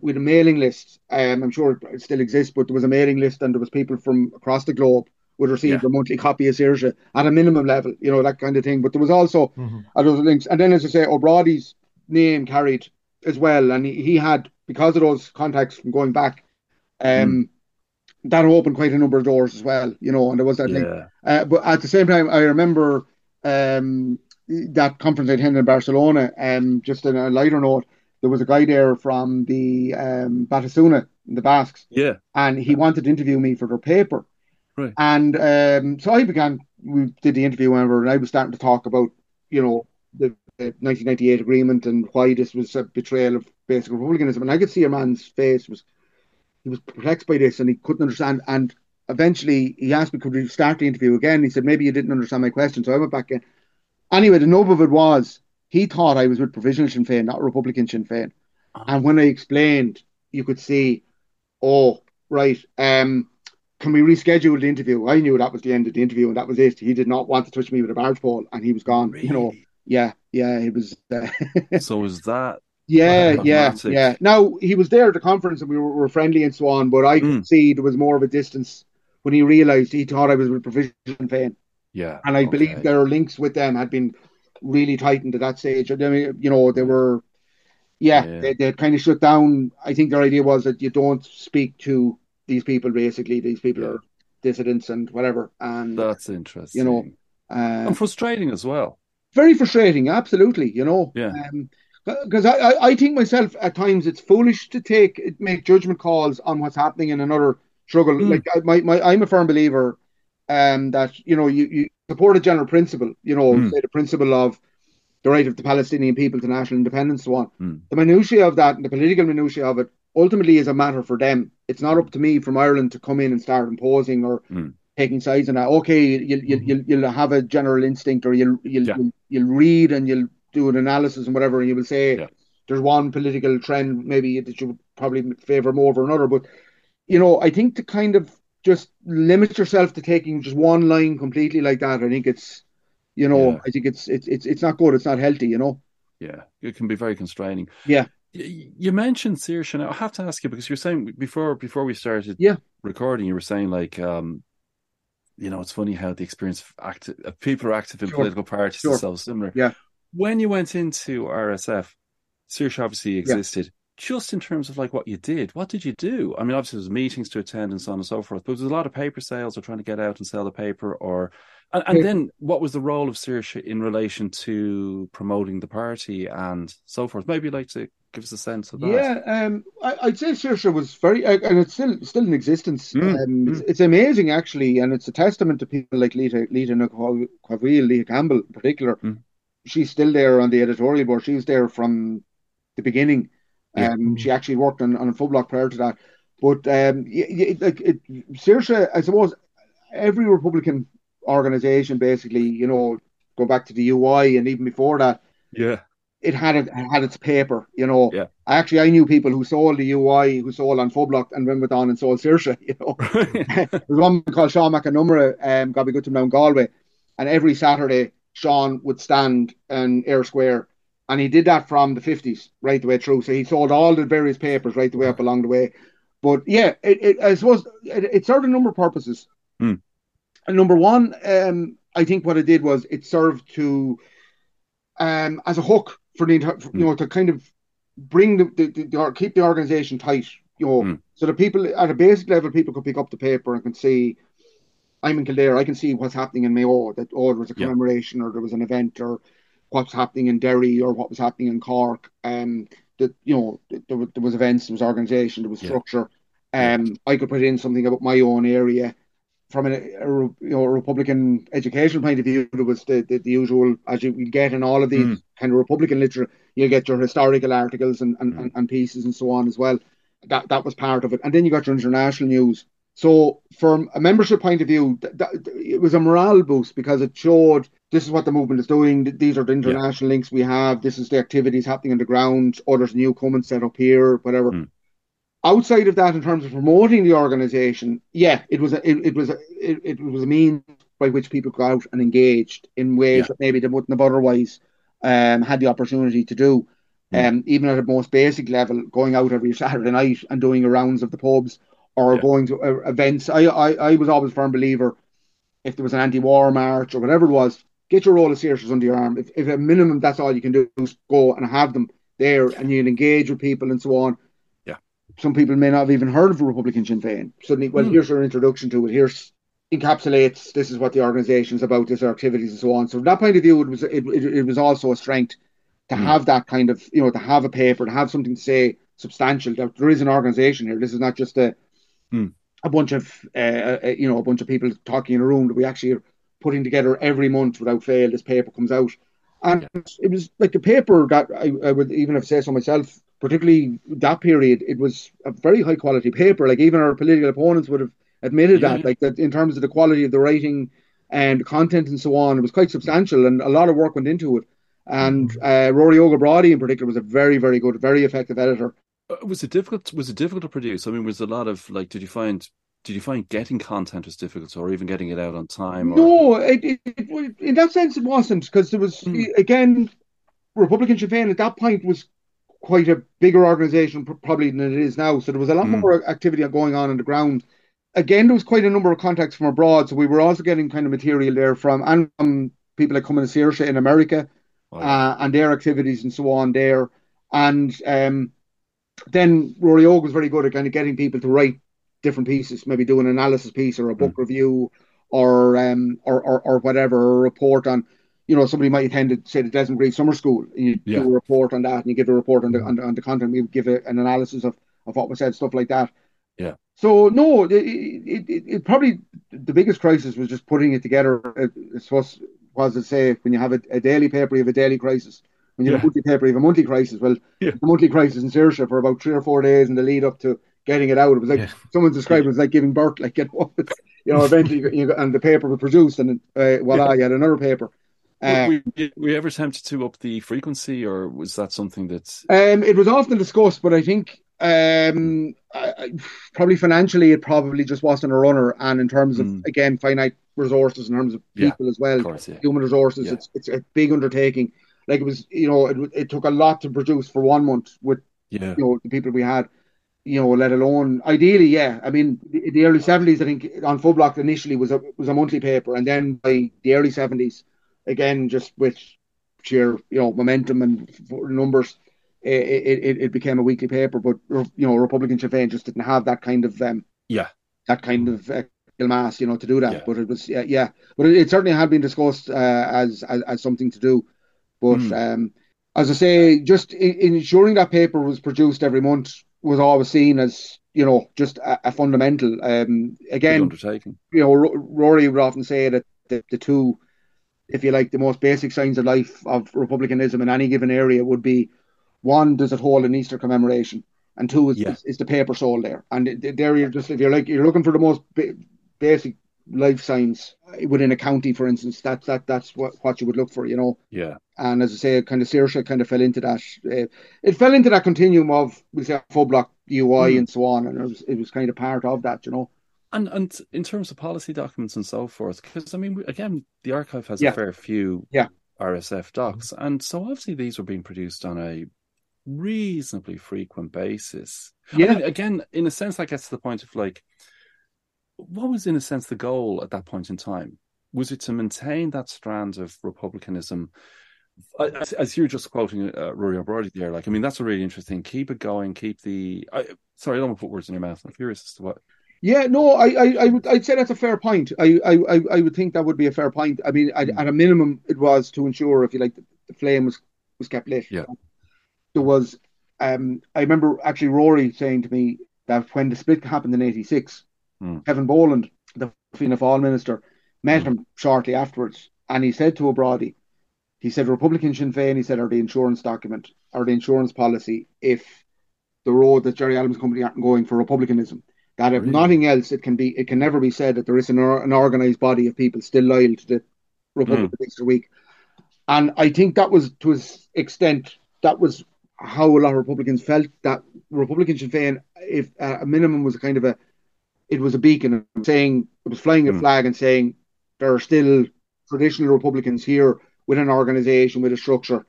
with a mailing list. Um, I'm sure it still exists, but there was a mailing list, and there was people from across the globe would receive yeah. a monthly copy of Saoirse at a minimum level, you know, that kind of thing. But there was also mm-hmm. other links, and then as I say, O'Brady's name carried as well, and he, he had because of those contacts from going back. Um, mm. That opened quite a number of doors as well, you know, and there was that yeah. link. Uh, but at the same time, I remember um, that conference I attended in Barcelona. Um, just on a lighter note, there was a guy there from the um, Batasuna, the Basques. Yeah. And he wanted to interview me for their paper. Right. And um, so I began, we did the interview, whenever, and I was starting to talk about, you know, the 1998 agreement and why this was a betrayal of basic republicanism. And I could see a man's face was he was perplexed by this and he couldn't understand. And eventually he asked me, could we start the interview again? He said, maybe you didn't understand my question. So I went back in. Anyway, the nub of it was he thought I was with Provisional Sinn Féin, not Republican Sinn Féin. Uh-huh. And when I explained, you could see, oh, right, um, can we reschedule the interview? I knew that was the end of the interview and that was it. He did not want to touch me with a barge pole and he was gone. Really? You know, yeah, yeah, he was. Uh, so was that? Yeah, yeah, yeah. Now he was there at the conference and we were, were friendly and so on, but I could mm. see there was more of a distance when he realised he thought I was with Provision Féin. Yeah, and I okay. believe their links with them had been really tightened at that stage. I mean, you know, they were, yeah, yeah. They, they kind of shut down. I think their idea was that you don't speak to these people. Basically, these people yeah. are dissidents and whatever. And That's interesting. you know, uh, and frustrating as well. very frustrating. Absolutely, you know. Yeah. Because I, I, I think myself at times it's foolish to take make judgment calls on what's happening in another struggle. Mm. Like I, my, my I'm a firm believer um that you know you, you support a general principle, you know, Mm. say the principle of the right of the Palestinian people to national independence, so on. Mm. The minutiae of that and the political minutiae of it ultimately is a matter for them. It's not up to me from Ireland to come in and start imposing or Mm. taking sides And that. Okay, you'll you'll, you'll, you'll have a general instinct or you'll you'll, Yeah. you'll you'll read and you'll do an analysis and whatever, and you will say Yeah. there's one political trend maybe that you would probably favour more over another. But you know, I think to kind of just limit yourself to taking just one line completely like that, I think it's you know, Yeah. I think it's it's it's it's not good, it's not healthy, you know. Yeah, it can be very constraining. Yeah. You mentioned Saoirse. I have to ask you because you're saying before before we started Yeah. recording, you were saying like, um, you know, it's funny how the experience of active of people are active in Sure. political parties Sure. is so similar. Yeah. When you went into RSF, Saoirse obviously existed. Just in terms of like what you did, what did you do? I mean, obviously there was meetings to attend and so on and so forth, but there's a lot of paper sales or trying to get out and sell the paper or and, and then what was the role of Saoirse in relation to promoting the party and so forth? Maybe you'd like to give us a sense of that. Yeah, um, I, I'd say Saoirse was very, uh, and it's still still in existence. Mm, um, It's, it's amazing actually, and it's a testament to people like Lita Lita Quaville, Lita Campbell in particular. Mm. She's still there on the editorial board. She was there from the beginning. Yeah. Um, she actually worked on on a An Phoblacht prior to that. But um, y y like it, Saoirse, I suppose every Republican organization, basically, you know, go back to the UI and even before that, Yeah. It had it, had its paper, you know. Yeah. Actually, I knew people who sold the UI, who sold on Phoblacht, and went on and sold Saoirse, you know. There's one called Sean McAnumra, um, got to be good to him down Galway, and every Saturday Sean would stand in Eyre Square, and he did that from the 50s right the way through. So he sold all the various papers right the way up along the way. But yeah, it, it I suppose it, it served a number of purposes. Hmm. And number one, um, I think what it did was it served to, um, as a hook for the entire, you know, to kind of bring the, the, the, the or keep the organization tight, you know, Hmm. so that people at a basic level, people could pick up the paper and can see, I'm in Kildare, I can see what's happening in Mayo, that oh, there was a Yeah. commemoration or there was an event or what's happening in Derry or what was happening in Cork. Um, that you know, there, was- there was events, there was organisation, there was Yeah. structure. Um, I could put in something about my own area from a, a you know Republican education point of view. it was the, the, the usual as you get in all of these Mm. kind of Republican literature, you get your historical articles and, and, Mm. and, and pieces and so on as well. That that was part of it, and then you got your international news. So, from a membership point of view, th- th- it was a morale boost because it showed this is what the movement is doing. These are the international links we have. This is the activities happening on the ground. There's a new comment set up here, whatever. Mm. Outside of that, in terms of promoting the organization, yeah, it was a, it, it was a, it, it was a means by which people go out and engaged in ways Yeah. that maybe they wouldn't have otherwise um, had the opportunity to do. Mm. Um, even at a most basic level, going out every Saturday night and doing a rounds of the pubs or Yeah. going to uh, events. I, I I was always a firm believer if there was an anti-war march or whatever it was, get your roll of Saoirses under your arm. If, if at minimum that's all you can do is go and have them there and you engage with people and so on. Yeah. Some people may not have even heard of a Republican Sinn Féin. Suddenly, well, Hmm. here's our introduction to it. Here's encapsulates this is what the organisation is about, this activities and so on. So from that point of view, it was it, it, it was also a strength to Hmm. have that kind of you know to have a paper, to have something to say substantial. That there is an organisation here. This is not just a Hmm. a bunch of uh, uh, you know a bunch of people talking in a room that we actually are putting together every month without fail. This paper comes out, and it was like a paper that I, I would even have said so myself. Particularly that period, it was a very high quality paper. Like even our political opponents would have admitted Yeah. that, like that in terms of the quality of the writing and content and so on, it was quite substantial, and a lot of work went into it. And uh, Rory Og O'Brady in particular was a very, very good, very effective editor. Uh, Was it difficult? Was it difficult to produce? I mean, was a lot of like, did you find did you find getting content was difficult, or even getting it out on time? Or... No, it, it, it, in that sense, it wasn't because there was Hmm. again, Republican Sinn Féin at that point was quite a bigger organisation probably than it is now. So there was a lot Hmm. more activity going on on the ground. Again, there was quite a number of contacts from abroad, so we were also getting kind of material there from and from people like coming to Saoirse in America Oh, uh, and their activities and so on there. And um, then Rory Og was very good at kind of getting people to write different pieces, maybe do an analysis piece or a book mm. review or um or, or or whatever, or a report on you know, somebody might attend, say, the Desmond Greaves Summer School, and you yeah. do a report on that, and you give a report on the on the, on the content. We give a, an analysis of, of what was said, stuff like that. Yeah. So no, it, it, it, it, probably the biggest crisis was just putting it together. I suppose was to say when you have a, a, daily paper, you have a daily crisis. When you yeah. have a monthly paper, you have a monthly crisis. Well, yeah. the monthly crisis in Saoirse for about three or four days in the lead up to getting it out. It was like yeah. someone described it as like giving birth, like you know, you know eventually you, you, and the paper was produced, and uh, voila, you had another paper. Um, we, we ever attempted to up the frequency, or was that something that? Um, it was often discussed, but I think um, I, probably financially, it probably just wasn't a runner. And in terms of mm. again finite resources, in terms of people yeah, as well, course, yeah. human resources, yeah. it's it's a big undertaking. Like it was, you know, it, it took a lot to produce for one month with yeah. you know the people we had you know, let alone ideally, yeah. I mean, the, the early seventies, I think, on An Phoblacht initially was a was a monthly paper, and then by the early seventies, again, just with sheer you know momentum and numbers, it, it, it became a weekly paper. But you know, Republican Sinn Féin just didn't have that kind of um, yeah that kind of uh, mass, you know, to do that. Yeah. But it was yeah, yeah. But it, it certainly had been discussed uh, as, as, as something to do. But mm. um, as I say, just ensuring that paper was produced every month was always seen as you know just a, a fundamental. Um, again, undertaking. You know, Rory would often say that the, the two if you like, the most basic signs of life of republicanism in any given area would be one, does it hold an Easter commemoration? And two, is, yeah. is, is, the paper sold there? And there you're just, if you're like, you're looking for the most ba- basic life signs within a county, for instance, that's that that's what, what you would look for, you know. Yeah. And as I say, kind of Saoirse kind of fell into that. Uh, it fell into that continuum of we say An Phoblacht UI mm. and so on, and it was it was kind of part of that, you know. And and in terms of policy documents and so forth, because I mean, again, the archive has yeah. a fair few yeah. RSF docs, and so obviously these were being produced on a reasonably frequent basis. Yeah. I mean, again, in a sense, that gets to the point of like, what was in a sense the goal at that point in time? Was it to maintain that strand of republicanism? As, as you were just quoting uh, Rory O'Brady there, like I mean, that's a really interesting. Keep it going. Keep the. I, sorry, I don't want to put words in your mouth. I'm curious as to what yeah, no, I, I, I would, I'd say that's a fair point. I, I, I would think that would be a fair point. I mean, mm. at a minimum, it was to ensure, if you like, the, the flame was was kept lit. Yeah. There was, um, I remember actually Rory saying to me that when the split happened in '86, mm. Kevin Boland, the Fianna Fáil minister, met mm. him shortly afterwards, and he said to O'Brady, he said, Republican Sinn Féin, he said, are the insurance document are the insurance policy if the road that Gerry Adams' company aren't going for republicanism. That if really? nothing else, it can be it can never be said that there is an, an organized body of people still loyal to the Republic mm. of Easter Week. And I think that was to an extent that was how a lot of Republicans felt that Republican Sinn Féin, if uh, a minimum was a kind of a, it was a beacon saying it was flying a mm. flag and saying there are still traditional Republicans here with an organisation with a structure,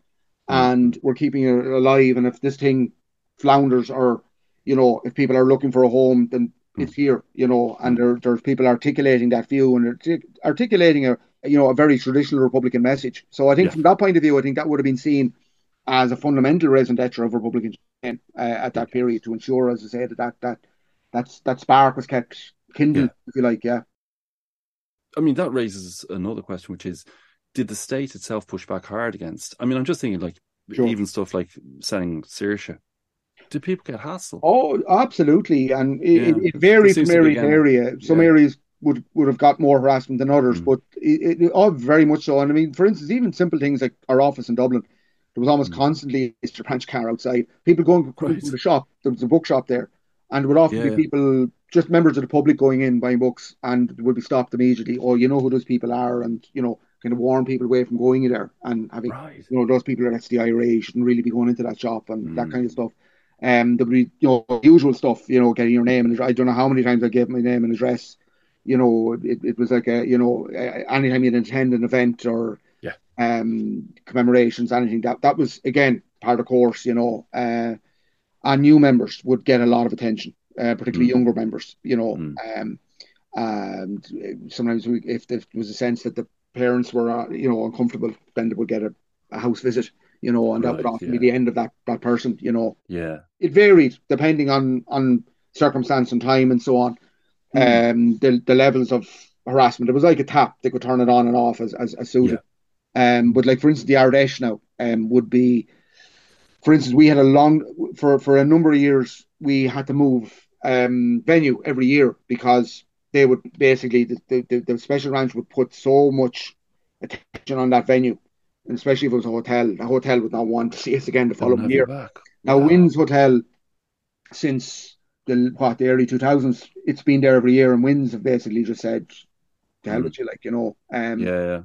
mm. and we're keeping it alive. And if this thing flounders or you know if people are looking for a home, then it's here, you know, and there, there's people articulating that view and articulating a you know a very traditional Republican message. So I think yeah. from that point of view, I think that would have been seen as a fundamental raison d'etre of Republican uh, at that period to ensure, as I said, that that that's that spark was kept kindled, yeah. if you like, yeah. I mean, that raises another question, which is, did the state itself push back hard against? I mean, I'm just thinking like sure. even stuff like selling Saoirse do people get hassled? Oh, absolutely, and it, yeah. it, varies from area to area. Some yeah. areas would would have got more harassment than others, mm. but it, it, all very much so. And I mean, for instance, even simple things like our office in Dublin, there was almost mm. constantly a branch car outside. People going right. to the shop. There was a bookshop there, and would often yeah. be people, just members of the public, going in buying books, and would be stopped immediately. Oh, you know who those people are, and you know kind of warn people away from going in there and having right. you know those people are the IRA shouldn't really be going into that shop and mm. that kind of stuff. Um, there would be you know usual stuff, you know, getting your name and address. I don't know how many times I gave my name and address. You know, it, it was like a you know anytime you'd attend an event or yeah um commemorations, anything that that was again part of course. You know, uh, and new members would get a lot of attention, uh, particularly mm. younger members. You know, mm. um, and sometimes we, if there was a sense that the parents were uh, you know uncomfortable, then they would get a, a house visit you know, and right, that would often yeah. be the end of that that person, you know. Yeah. It varied depending on on circumstance and time and so on. Mm. Um, the the levels of harassment. It was like a tap; they could turn it on and off as as, as suited. Um, but like for instance, the Ard Fheis now um would be, for instance, we had a long for for a number of years we had to move um venue every year because they would basically the the, the special branch would put so much attention on that venue, and especially if it was a hotel. The hotel would not want to see us again the following year. back. Now, Wow. Wynn's Hotel, since the what the early two thousands, it's been there every year, and Wynn's have basically just said, "To hell Mm. with you," like you know, um, Yeah, yeah.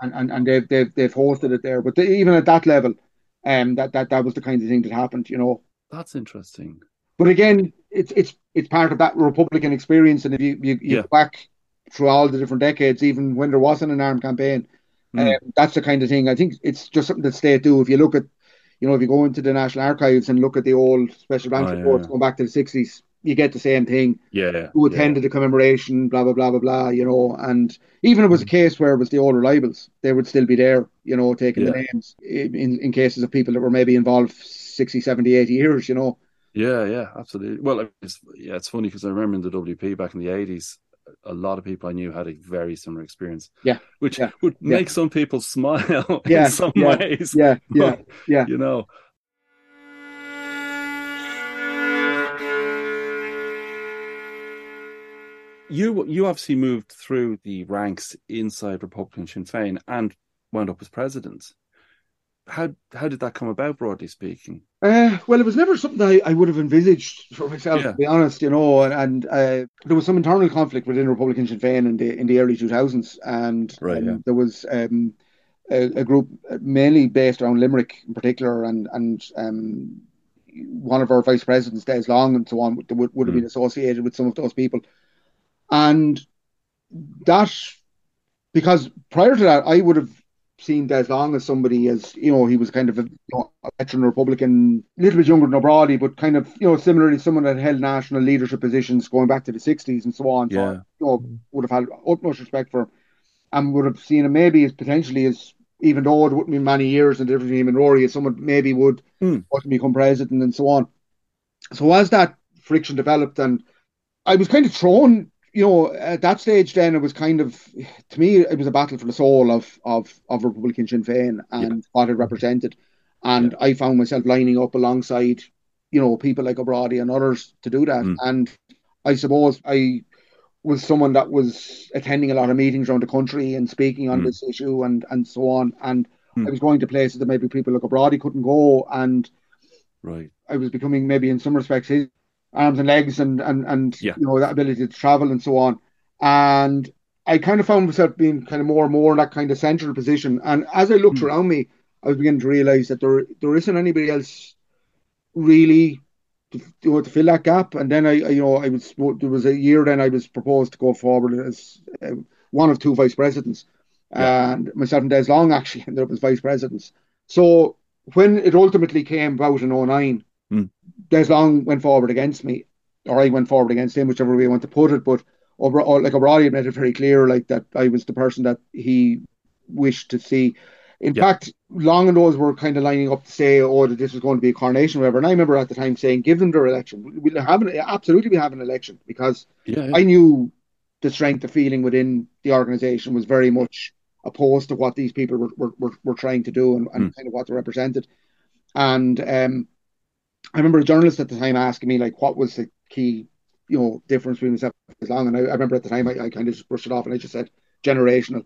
and, and and they've they've they've hosted it there. But they, even at that level, um, that that that was the kind of thing that happened, you know. That's interesting. But again, it's it's it's part of that Republican experience, and if you you, you Yeah. go back through all the different decades, even when there wasn't an armed campaign, Mm. um, that's the kind of thing. I think it's just something that state do. If you look at, you know, if you go into the National Archives and look at the old special branch Oh, reports yeah. going back to the sixties, you get the same thing. Yeah, yeah. Who yeah. attended the commemoration, blah blah blah blah blah. You know, and even if it was a Mm. case where it was the old reliables, they would still be there. You know, taking the names in in cases of people that were maybe involved 60, 70, 80 years. You know. Yeah, yeah, absolutely. Well, it's yeah, it's funny because I remember in the WP back in the eighties, a lot of people I knew had a very similar experience. Yeah, which yeah, would yeah. make some people smile Yeah, in some ways. Yeah, yeah, yeah. you know. You you obviously moved through the ranks inside Republican Sinn Féin and wound up as president. How how did that come about, broadly speaking? Uh, well, it was never something I, I would have envisaged for myself, Yeah. to be honest, you know. And, and uh, there was some internal conflict within Republican Sinn Féin in the in the early two thousands, and Right, um, yeah. there was um, a, a group mainly based around Limerick in particular, and and um, one of our vice presidents, Des Long, and so on, would would, have Mm. been associated with some of those people, and that because prior to that, I would have seen Des Long as somebody as you know he was kind of a, you know, a veteran Republican, a little bit younger than O'Brady, but kind of you know similarly someone that held national leadership positions going back to the sixties and so on. So Yeah. you know, would have had utmost respect for him, and would have seen him maybe as potentially as even though it wouldn't be many years and the difference him and Rory, as someone maybe would hmm. want become president and so on. So as that friction developed, and I was kind of thrown you know, at that stage, then it was kind of, to me, it was a battle for the soul of of of Republican Sinn Féin and what it represented, and I found myself lining up alongside, you know, people like O'Brady and others to do that, Mm. and I suppose I was someone that was attending a lot of meetings around the country and speaking on Mm. this issue and and so on, and Mm. I was going to places that maybe people like O'Brady couldn't go, and Right. I was becoming maybe in some respects his arms and legs and and and Yeah. you know that ability to travel and so on. And I kind of found myself being kind of more and more in that kind of central position. And as I looked Hmm. around me, I was beginning to realize that there there isn't anybody else really to, you know, to fill that gap. And then I, I you know I was there was a year then I was proposed to go forward as uh, one of two vice presidents, Yeah. and myself and Des Long actually ended up as vice presidents. So when it ultimately came about in 09, Hmm. Des Long went forward against me, or I went forward against him, whichever way you want to put it. But over, like O'Brady had made it very clear, like that I was the person that he wished to see. In Yeah. fact, Long and those were kind of lining up to say, "Oh, that this was going to be a coronation, or whatever." And I remember at the time saying, "Give them their election. We'll have an, absolutely we have an election because Yeah. I knew the strength of feeling within the organization was very much opposed to what these people were were, were, were trying to do and, and Hmm. kind of what they represented. And um, I remember a journalist at the time asking me like, what was the key, you know, difference between myself and Long? And I, I remember at the time I, I kind of just brushed it off and I just said generational.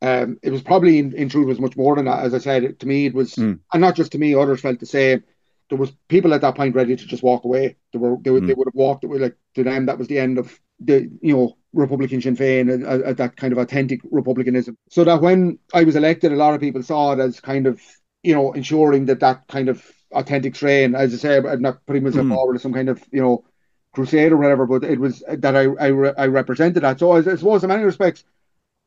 Um, it was probably in, in truth was much more than that. As I said, to me it was, Hmm. and not just to me, others felt the same. There was people at that point ready to just walk away. They were they would, they would have walked away like to them that was the end of the you know Republican Sinn Féin and uh, uh, that kind of authentic republicanism. So that when I was elected, a lot of people saw it as kind of you know ensuring that that kind of authentic strain. As I say, I'm not putting myself Mm. forward as some kind of you know crusade or whatever, but it was that I I, re- I represented that. So I, I suppose in many respects.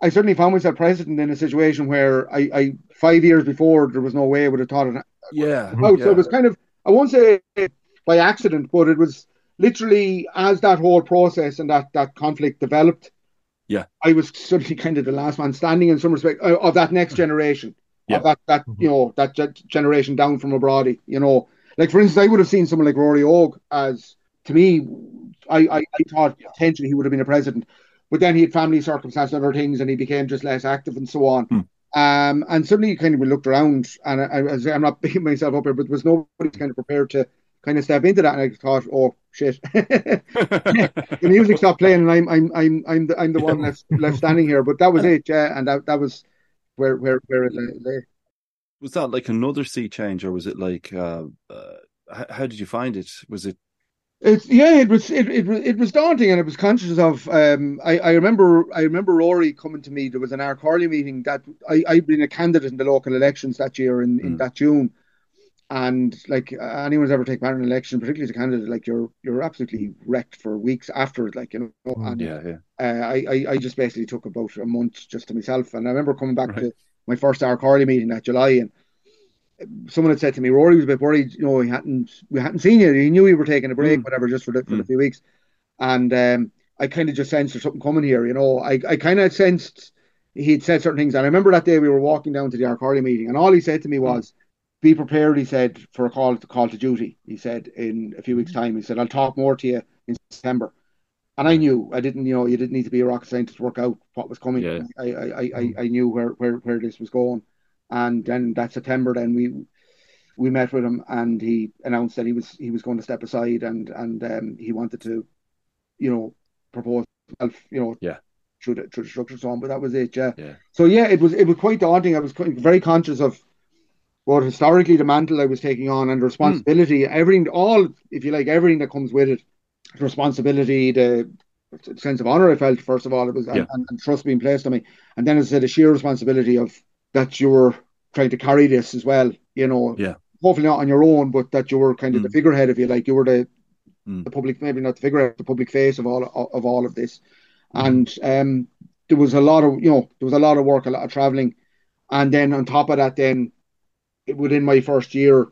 I certainly found myself president in a situation where I, I five years before there was no way I would have thought it Yeah. out. yeah. So it was kind of I won't say by accident, but it was literally as that whole process and that that conflict developed. Yeah. I was certainly kind of the last man standing in some respect uh, of that next generation. Yeah. That that Mhm. you know that ge- generation down from O'Brady. You know, like for instance, I would have seen someone like Rory Og as to me I, I, I thought potentially he would have been a president, but then he had family circumstances and other things, and he became just less active and so on. Hmm. Um, and suddenly, you kind of, looked around, and I, I, am not picking myself up here, but there was nobody kind of prepared to kind of step into that. And I thought, oh shit, the music stopped playing, and I'm I'm I'm I'm the I'm the one left left standing here. But that was it, yeah, and that that was where where where it lay. Was that like another sea change, or was it like? Uh, uh, how, how did you find it? Was it it's yeah, it was it, it it was daunting, and it was conscious of. Um, I I remember I remember Rory coming to me. There was an Ard Chomhairle meeting that I I'd been a candidate in the local elections that year in, mm. in that June, and like anyone's ever taken part in an election, particularly as a candidate, like you're you're absolutely wrecked for weeks after it. Like you know, and yeah, yeah. Uh, I, I I just basically took about a month just to myself, and I remember coming back right. to my first Ard Chomhairle meeting that July, and someone had said to me, Rory was a bit worried. You know, he hadn't we hadn't seen you. He knew we were taking a break, mm. whatever, just for the for mm. the few weeks. And um, I kind of just sensed there's something coming here. You know, I I kind of sensed he'd said certain things. And I remember that day we were walking down to the Ard Chomhairle meeting, and all he said to me was, "Be prepared." He said for a call to call to duty. He said in a few weeks' time. He said, "I'll talk more to you in September." And I knew I didn't, you know, you didn't need to be a rocket scientist to work out what was coming. Yeah. I, I, I, I, I knew where, where, where this was going. And then that September, then we we met with him, and he announced that he was he was going to step aside, and and um, he wanted to, you know, propose himself, you know, yeah, through the through the structure so on. But that was it, yeah. yeah. So yeah, it was it was quite daunting. I was very conscious of what historically the mantle I was taking on and the responsibility, mm. everything, all if you like, everything that comes with it, the responsibility, the sense of honor I felt first of all, it was yeah. and, and, trust being placed on me, and then as I said, the sheer responsibility of that you were trying to carry this as well. You know, yeah. Hopefully not on your own, but that you were kind of mm. the figurehead, if you like. You were the mm. the public, maybe not the figurehead, the public face of all of all of this. Mm. And um, there was a lot of you know there was a lot of work, a lot of traveling, and then on top of that, then within my first year,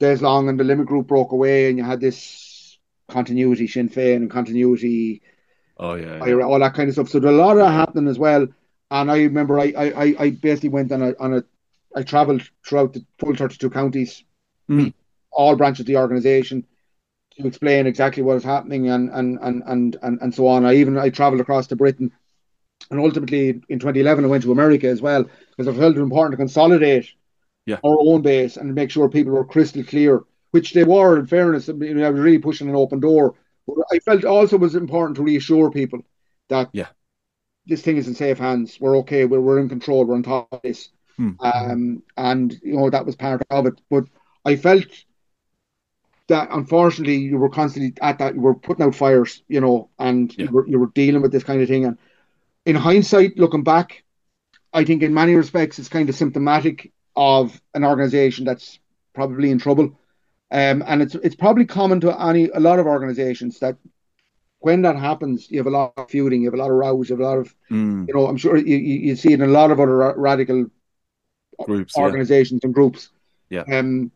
Des Long and the Limerick group broke away, and you had this continuity Sinn Féin and continuity. Oh yeah, yeah. all that kind of stuff. So a lot of that happening as well. And I remember I, I, I basically went on a on a I travelled throughout the full 32 counties, mm. all branches of the organisation to explain exactly what was happening and, and, and, and, and, and so on. I even I travelled across to Britain and ultimately in 2011 I went to America as well because I felt it important to consolidate yeah. our own base and make sure people were crystal clear, which they were in fairness. I, mean, I was really pushing an open door. But I felt also was important to reassure people that yeah. this thing is in safe hands. We're okay. We're, we're in control. We're on top of this. Hmm. Um, and you know that was part of it. But I felt that unfortunately you were constantly at that. You were putting out fires, you know, and yeah. you were you were dealing with this kind of thing. And in hindsight, looking back, I think in many respects it's kind of symptomatic of an organization that's probably in trouble. Um, and it's it's probably common to any a lot of organizations that when that happens, you have a lot of feuding, you have a lot of rows, you have a lot of, mm. you know, I'm sure you, you, see it in a lot of other radical groups, organizations yeah. and groups. Yeah. Um,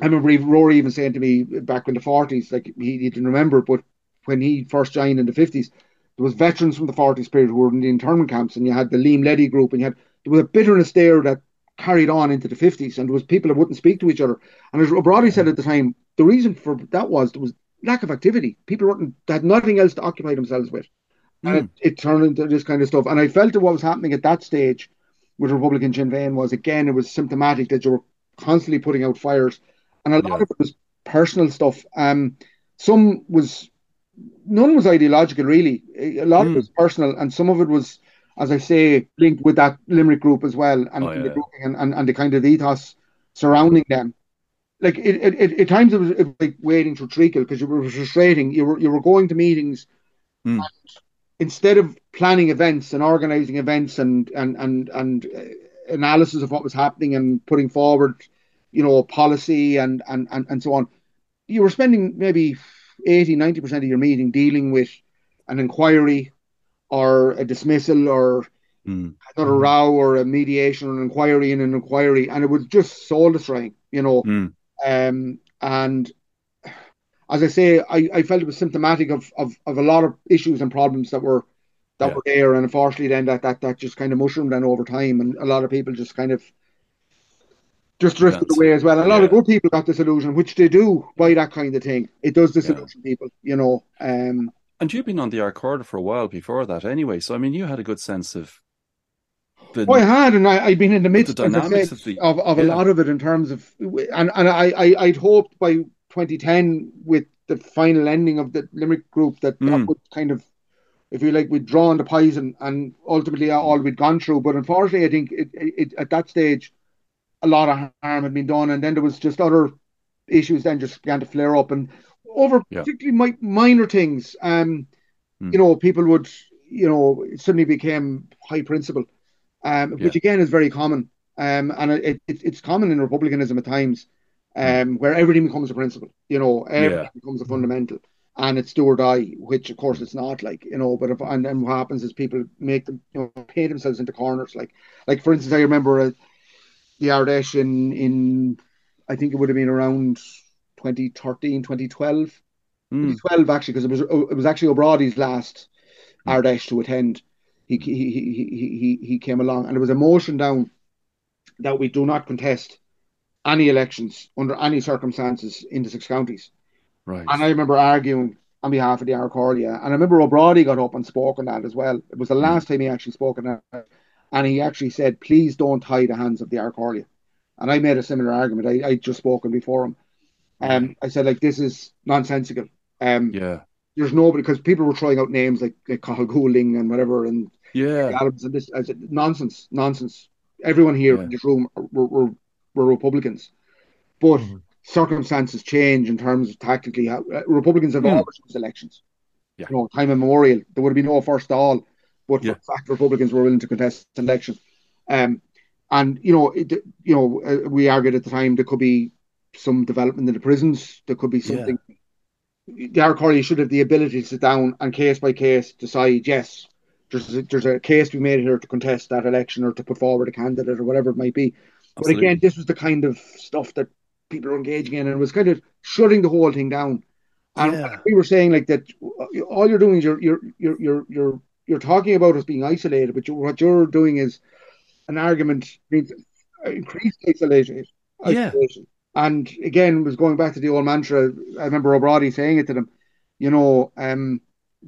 I remember Rory even saying to me back in the forties, like he, he didn't remember, but when he first joined in the fifties, there was veterans from the forties period who were in the internment camps, and you had the Liam Leddy group, and you had there was a bitterness there that carried on into the fifties, and there was people that wouldn't speak to each other. And as Brody said at the time, the reason for that was there was lack of activity. People weren't had nothing else to occupy themselves with, mm. and it, it, turned into this kind of stuff. And I felt that what was happening at that stage with Republican Sinn Féin was again it was symptomatic that you were constantly putting out fires, and a lot yeah. of it was personal stuff. Um, some was none was ideological really. A lot mm. of it hmm. was personal, and some of it was, as I say, linked with that Limerick group as well, and, oh, yeah. the, and, and, and the kind of ethos surrounding them. Like it, it, it at times it was, it was like wading through treacle because you were frustrating. You were you were going to meetings. Mm instead of planning events and organizing events and and and and uh, analysis of what was happening and putting forward, you know, policy and and and, and so on, you were spending maybe 80, 90 percent of your meeting dealing with an inquiry or a dismissal or mm. another mm. row or a mediation or an inquiry in an inquiry, and it was just soul destroying, you know. Mm. Um, and as I say, I, I felt it was symptomatic of, of, of a lot of issues and problems that were that yeah. were there, and unfortunately, then that, that that just kind of mushroomed then over time, and a lot of people just kind of just drifted away as well. A lot yeah. of good people got disillusioned, which they do by that kind of thing. It does disillusion yeah. people, you know. Um, and you've been on the Ard for a while before that, anyway. So I mean, you had a good sense of. The, oh, I had, and I, I'd been in the midst the dynamics of, the, of, of yeah. a lot of it in terms of, and and I, I I'd hoped by 2010 with the final ending of the Limerick group that mm. that hmm. would kind of if you like, we'd drawn the poison and ultimately all we'd gone through. But unfortunately, I think it, it, at that stage, a lot of harm had been done, and then there was just other issues then just began to flare up, and over yeah. particularly my, minor things. Um, mm. you know, people would, you know, suddenly became high principle, um, yeah. which again is very common, um, and it, it, it's common in republicanism at times, um, where everything becomes a principle. You know, everything yeah. becomes a fundamental and it's do or die, which of course it's not like, you know, but if, and then what happens is people make them, you know, paint themselves into corners. Like, like for instance, I remember uh, the Ard Fheis in, in, I think it would have been around 2013, 2012, mm. 2012 actually, because it was, it was actually O'Brady's last mm. Ard to attend. He, he, he, he, he came along and there was a motion down that we do not contest any elections under any circumstances in the six counties. Right. And I remember arguing on behalf of the Ard And I remember O'Brody got up and spoke on that as well. It was the hmm. last time he actually spoke on that. And he actually said, please don't tie the hands of the Ard And I made a similar argument. I, I just spoken before him. Um, I said, like, this is nonsensical. Um, yeah. There's nobody, because people were throwing out names like, like Goulding and whatever, and yeah, Adams and this. I said, nonsense, nonsense. Everyone here yeah. in this room were, were, were Republicans. But mm-hmm circumstances change in terms of tactically how uh, Republicans have mm. always lost elections. Yeah. You know, time immemorial. There would have been no first all, but yeah. fact Republicans were willing to contest elections. Um, and you know, it, you know, uh, we argued at the time there could be some development in the prisons. There could be something. Yeah. The Ard should have the ability to sit down and case by case decide yes, there's a, there's a case to be made here to contest that election or to put forward a candidate or whatever it might be. Absolutely. But again, this was the kind of stuff that people are engaging in, and it was kind of shutting the whole thing down. And yeah. we were saying like that, all you're doing is you're you're you're you're you're, you're talking about us being isolated, but you, what you're doing is an argument means increased isolation. isolation. Yeah. And again, was going back to the old mantra. I remember O'Brady saying it to them. You know, um,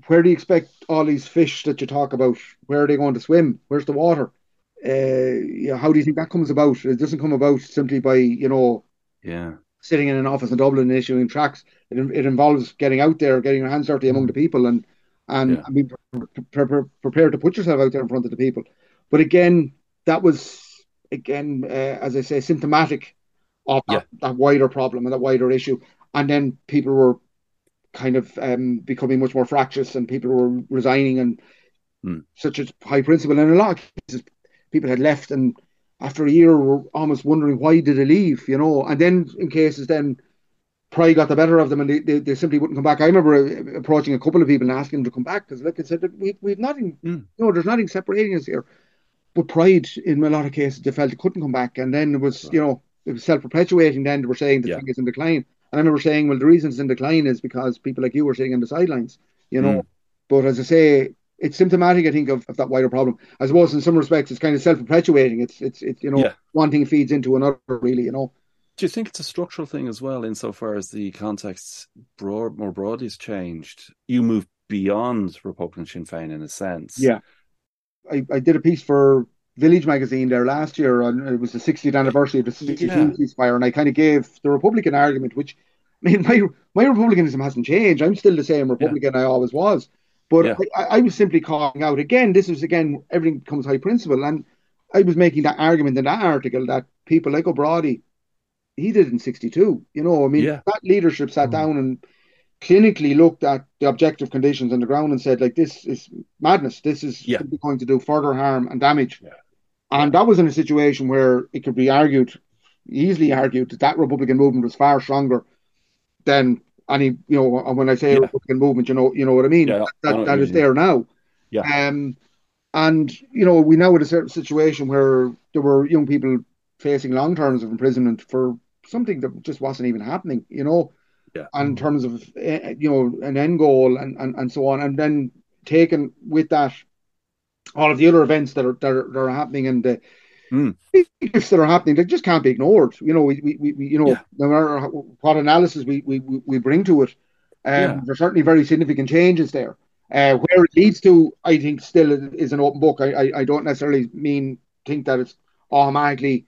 where do you expect all these fish that you talk about? Where are they going to swim? Where's the water? Uh, you know, how do you think that comes about? It doesn't come about simply by you know yeah. Sitting in an office in Dublin and issuing tracts, it, it involves getting out there, getting your hands dirty among the people, and and, yeah. being pre- pre- prepared to put yourself out there in front of the people. But again, that was again, uh, as I say, symptomatic of that, that, wider problem and that wider issue. And then people were kind of um, becoming much more fractious, and people were resigning, and mm. such a high principle. And a lot of cases, people had left and after a year were almost wondering why did they leave, you know. And then in cases then pride got the better of them and they, they, they, simply wouldn't come back. I remember uh, approaching a couple of people and asking them to come back because, like I said, we, we've nothing, mm. you know, there's nothing separating us here. But pride, in a lot of cases, they felt they couldn't come back. And then it was, right. you know, it was self perpetuating. Then they were saying the yeah. thing is in decline. And I remember saying, well, the reason it's in decline is because people like you were sitting on the sidelines, you know. Mm. But as I say, it's symptomatic, I think, of, of that wider problem. I suppose in some respects it's kind of self perpetuating. It's it's it's you know yeah. one thing feeds into another, really. You know. Do you think it's a structural thing as well, insofar as the context broad, more broadly has changed? You move beyond Republican Sinn Féin in a sense. Yeah, I, I did a piece for Village magazine there last year, and it was the 60th anniversary of the 62 yeah. ceasefire, and I kind of gave the Republican argument, which I mean, my my republicanism hasn't changed. I'm still the same Republican yeah. I always was. But yeah. I, I, was simply calling out again. This is again everything becomes high principle, and I was making that argument in that article that people like O'Brady, he did in '62. You know, I mean, that leadership sat mm. down and clinically looked at the objective conditions on the ground and said, like, this is madness. This is going to do further harm and damage. And that was in a situation where it could be argued, easily argued, that that Republican movement was far stronger than any you know and when I say yeah. Republican movement, you know you know what I mean. Yeah, that that, that is there now. Yeah. Um, and you know we now had a certain situation where there were young people facing long terms of imprisonment for something that just wasn't even happening. You know. Yeah. And in terms of eh, you know an end goal and, and, and so on, and then taken with that all of the other events that are that are, that are happening and the Mm. Shifts that are happening that just can't be ignored. You know, we, we, we you know, Yeah. no matter what analysis we, we, we we bring to it, um, Yeah. there's certainly very significant changes there. Uh, where it leads to, I think, still is an open book. I, I, I don't necessarily mean think that it's automatically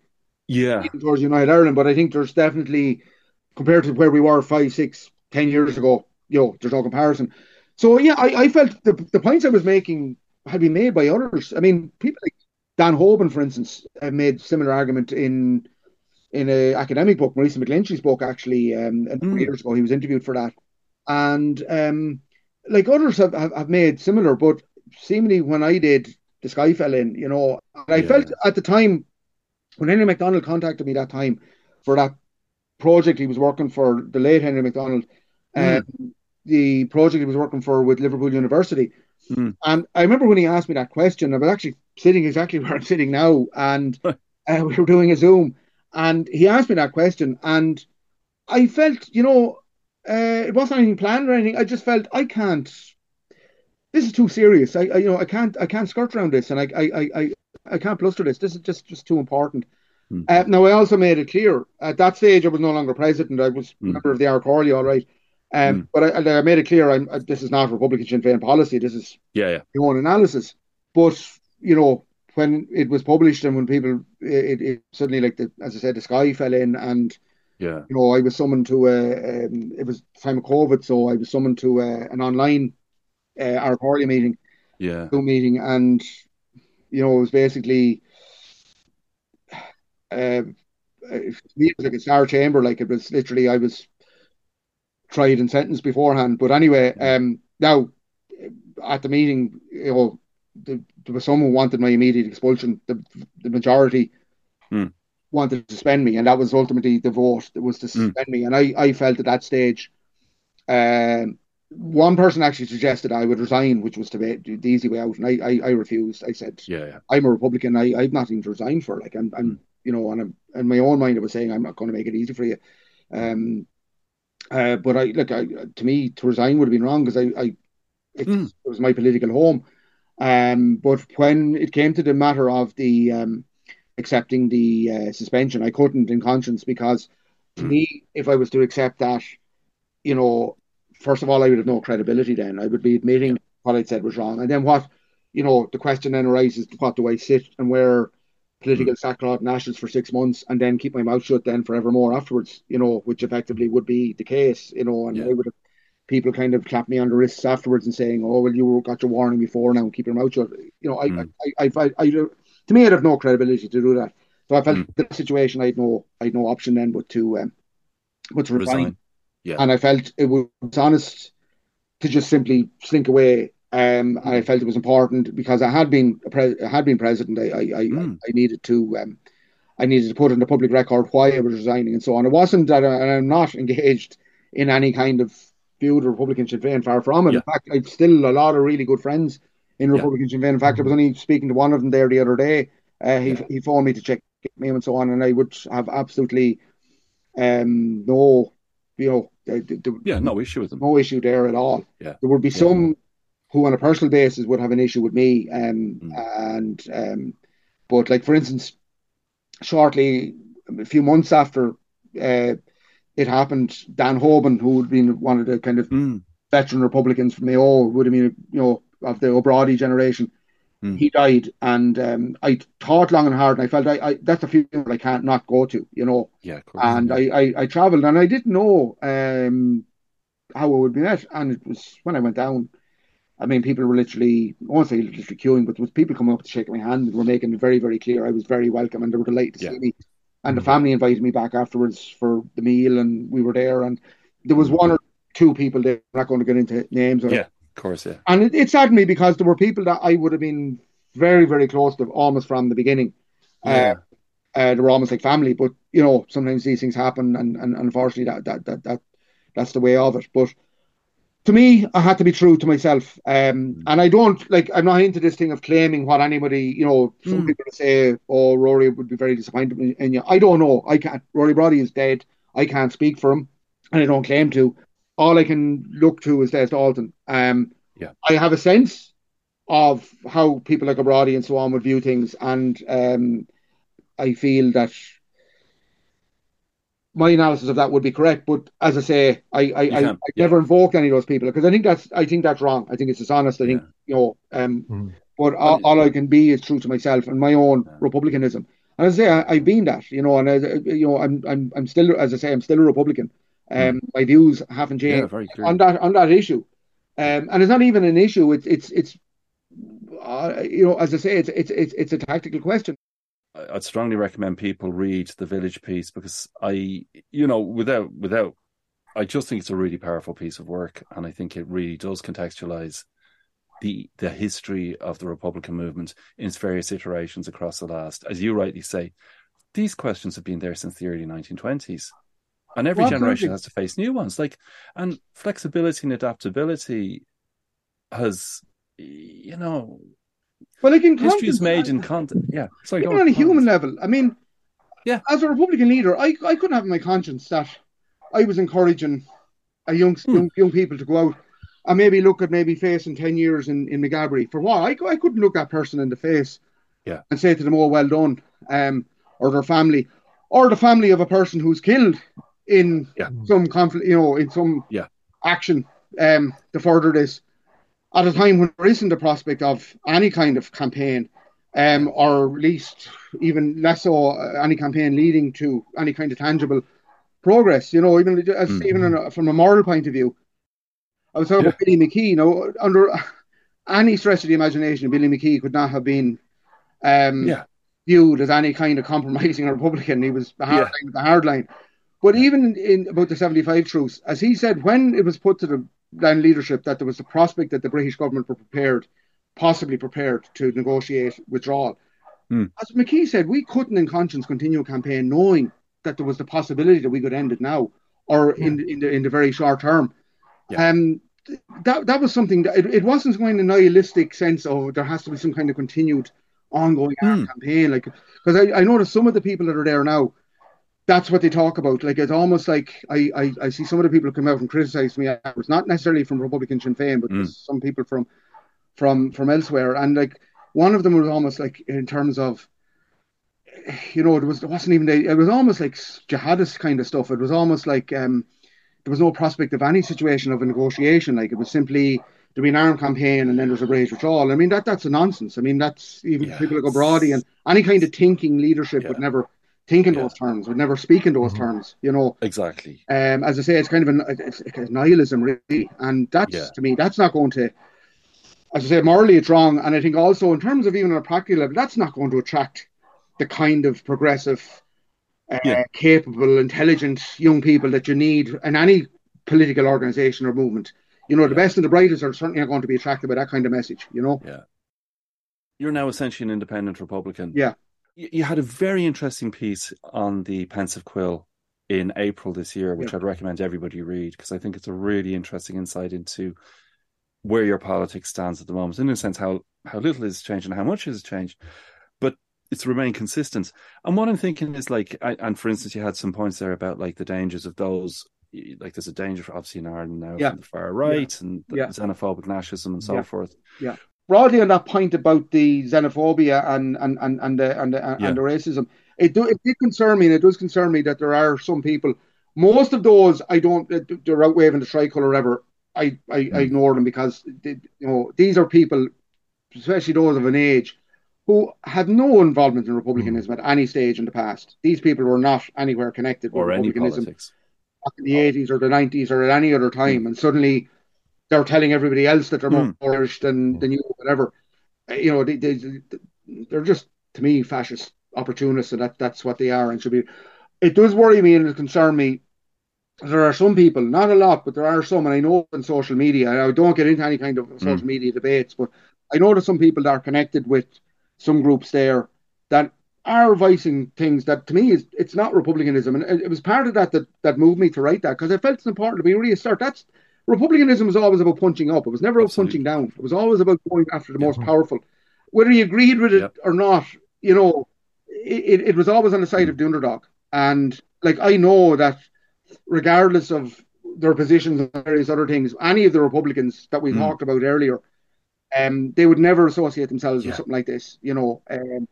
Yeah. towards United Ireland, but I think there's definitely compared to where we were five, six, ten years ago, you know, there's no comparison. So yeah, I, I felt the the points I was making had been made by others. I mean, people like Dan Hoban, for instance, have made similar argument in in a academic book, Marisa McGlinchey's book, actually, um, a number Mm. years ago. He was interviewed for that, and um, like others have, have, have made similar, but seemingly when I did, the sky fell in. You know, and I Yeah. felt at the time when Henry McDonald contacted me that time for that project he was working for, the late Henry McDonald, Mm. um, the project he was working for with Liverpool University. Mm. And I remember when he asked me that question, I was actually sitting exactly where I'm sitting now, and uh, we were doing a Zoom, and he asked me that question, and I felt, you know, uh, it wasn't anything planned or anything. I just felt I can't. This is too serious. I, I you know, I can't, I can't skirt around this, and I, I, I, I, I can't bluster this. This is just, just too important. Hmm. Uh, now, I also made it clear at that stage I was no longer president. I was Hmm. member of the Chomhairle, all right. Um, Hmm. but I, I made it clear I'm, uh, this is not Republican Sinn Féin policy. This is Yeah. Yeah. your own analysis. But you know, when it was published and when people, it, it suddenly like the, as I said, the sky fell in, and Yeah. you know, I was summoned to a, um, it was time of COVID, so I was summoned to a, an online uh, Ard Chomhairle meeting, Yeah. Zoom meeting, and you know, it was basically. Uh, it was like a star chamber. Like it was literally, I was tried and sentenced beforehand. But anyway, um, now at the meeting, you know, the, there was someone who wanted my immediate expulsion. The the majority Hmm. wanted to suspend me, and that was ultimately the vote that was to Hmm. suspend me. And I, I felt at that stage, um, one person actually suggested I would resign, which was to be the easy way out, and I, I, I refused. I said, Yeah. Yeah. I'm a Republican. I, I've nothing to resign for. Like I'm, I'm, you know, and I'm, in my own mind, I was saying I'm not going to make it easy for you. Um, uh, but I like, I, to me, to resign would have been wrong because I, I, it, Mm. it was my political home. Um, but when it came to the matter of the um, accepting the uh, suspension, I couldn't in conscience because to Mm. me, if I was to accept that, you know, first of all, I would have no credibility. Then I would be admitting what I'd said was wrong, and then what, you know, the question then arises: what do I sit and wear political sackcloth and ashes for six months, and then keep my mouth shut then forevermore afterwards? You know, which effectively would be the case. You know, and Yeah. I would have people kind of clap me on the wrists afterwards and saying, "Oh, well, you got your warning before now, keep your mouth shut." You know, I, Mm. I, I, I, I, to me, I'd have no credibility to do that. So I felt Mm. the situation, I had no, I had no option then but to, um, but to resign. Resign. Yeah. And I felt it was honest to just simply slink away. Um, and I felt it was important because I had been a pre- I had been president. I, I, I, Mm. I needed to, um, I needed to put in the public record why I was resigning and so on. It wasn't that, I, and I'm not engaged in any kind of feud with Republican Sinn Féin. Far from it. Yeah. In fact, I've still a lot of really good friends in Yeah. Republican Sinn Féin. In fact, I was only speaking to one of them there the other day. Uh, he Yeah. he phoned me to check me and so on, and I would have absolutely um no, you know, the, the, Yeah. No issue with them. no issue there at all. Yeah. There would be Yeah. some who, on a personal basis, would have an issue with me. Um, Mm. and um, but like for instance, shortly a few months after uh, it happened, Dan Hoban, who had been one of the kind of Mm. veteran Republicans from Mayo, would have been you know of the O'Brady generation. Mm. He died, and um, I thought long and hard, and I felt I, I that's a funeral I can't not go to, you know Yeah. And I, I, I traveled and I didn't know um, how it would be met. And it was when I went down, I mean, people were literally, I won't say literally queuing, but there was people coming up to shake my hand and were making it very, very clear I was very welcome and they were delighted to Yeah. see me. And the Mhm. family invited me back afterwards for the meal and we were there. And there was one or two people there, I'm not going to get into names. Or, Yeah. Of course. Yeah. And it, it saddened me because there were people that I would have been very, very close to almost from the beginning. Yeah. Uh, they were almost like family, but you know, sometimes these things happen, and, and unfortunately, that, that that that that's the way of it. But to me, I had to be true to myself, um, and I don't like. I'm not into this thing of claiming what anybody. You know, some Mm. people say, "Oh, Rory would be very disappointed in, you." I don't know. I can't. Rory Brody is dead. I can't speak for him, and I don't claim to. All I can look to is Des Dalton. Um, Yeah. I have a sense of how people like O'Brady and so on would view things, and um, I feel that my analysis of that would be correct. But as I say, I I, I, I yeah. never invoked any of those people because I think that's I think that's wrong. I think it's dishonest. I think Yeah. you know. Um, Mm. but all, all I can be is true to myself and my own Yeah. republicanism. And as I say, I, I've been that, you know, and I, you know, I'm I'm I'm still, as I say, I'm still a Republican. Um, my views haven't Yeah, changed very clear. on that on that issue. Um, and it's not even an issue. It's it's it's, uh, you know, as I say, it's it's it's it's a tactical question. I'd strongly recommend people read the Village piece because I, you know, without without, I just think it's a really powerful piece of work, and I think it really does contextualize the the history of the Republican movement in its various iterations across the last, as you rightly say, these questions have been there since the early 1920s, and every Well, generation absolutely. has to face new ones. Like, and flexibility and adaptability has, you know, But like in history is conscience, made in content. Yeah, sorry, go even on a human level. I mean, Yeah. as a Republican leader, I I couldn't have in my conscience that I was encouraging a young Hmm. young, young people to go out and maybe look at maybe facing ten years in in Maghaberry for what I I couldn't look that person in the face, Yeah. and say to them, "Oh, well done," um, or their family, or the family of a person who's killed in Yeah. some conflict, you know, in some Yeah. action, um, to further this. At a time when there isn't a prospect of any kind of campaign, um, or at least even less so uh, any campaign leading to any kind of tangible progress. You know, even as Mm. even a, from a moral point of view. I was talking about Billy McKee. You know, under any stretch of the imagination, Billy McKee could not have been um, Yeah. viewed as any kind of compromising Republican. He was the hard Yeah. line, the hard line. But even in about the 75 truce, as he said, when it was put to the land leadership that there was the prospect that the British government were prepared, possibly prepared to negotiate withdrawal, Hmm. as McKee said, we couldn't in conscience continue a campaign knowing that there was the possibility that we could end it now or in, in, the, in the very short term. Yeah. Um, that, that was something that it, it wasn't going in a nihilistic sense of there has to be some kind of continued ongoing armed campaign. Like, because I, I notice some of the people that are there now, that's what they talk about. Like it's almost like I, I, I see some of the people come out and criticize me afterwards, not necessarily from Republican Sinn Féin, but Mm. some people from from from elsewhere. And like one of them was almost like in terms of you know, it was it wasn't even it was almost like jihadist kind of stuff. It was almost like um there was no prospect of any situation of a negotiation. Like it was simply there'd be an armed campaign and then there's a British withdrawal. I mean that that's a nonsense. I mean that's even Yeah. people like O'Brady and any kind of thinking leadership would never think in Yeah. those terms, would never speak in those Mhm. terms, you know. Exactly. Um, as I say, it's kind of an it's, it's nihilism, really, and that's Yeah. to me that's not going to. As I say, morally it's wrong, and I think also in terms of even on a practical level, that's not going to attract the kind of progressive, uh, Yeah. capable, intelligent young people that you need in any political organisation or movement. You know, the best and the brightest are certainly not going to be attracted by that kind of message. You know, Yeah. You're now essentially an independent Republican. Yeah. You, had a very interesting piece on the Pensive Quill in April this year, which Yeah. I'd recommend everybody read because I think it's a really interesting insight into where your politics stands at the moment, in a sense how how little has changed and how much has changed, but it's remained consistent. And what I'm thinking is like, I, and for instance, you had some points there about like the dangers of those. Like there's a danger, for, obviously, in Ireland now Yeah. from the far right and the Yeah. xenophobic nationalism and so forth. Yeah. Broadly on that point about the xenophobia and and and and the and uh, the, Yeah. and the racism, it do it did concern me, and it does concern me that there are some people. Most of those, I don't. Uh, they're out waving the tricolour ever. I, I, I Mm. ignore them because they, you know these are people, especially those of an age, who had no involvement in republicanism mm. at any stage in the past. These people were not anywhere connected with Or any republicanism in the eighties or the nineties or at any other time, mm. and suddenly they're telling everybody else that they're more Mm. nourished than than you, whatever. Uh, You know, they, they they're just to me fascist opportunists, and that that's what they are and should be. It does worry me and it concern me. There are some people, not a lot, but there are some, and I know on social media. I don't get into any kind of social media debates, but I know there's some people that are connected with some groups there that are voicing things that to me is it's not republicanism, and it, it was part of that that that moved me to write that because I felt it's important to be reassert. That's republicanism was always about punching up. It was never about Absolutely. punching down. It was always about going after the most powerful, whether you agreed with it Yep. or not. You know, it, it, was always on the side of the underdog, and like I know that regardless of their positions and various other things, any of the Republicans that we Mm. talked about earlier, um, they would never associate themselves Yeah. with something like this. You know, um,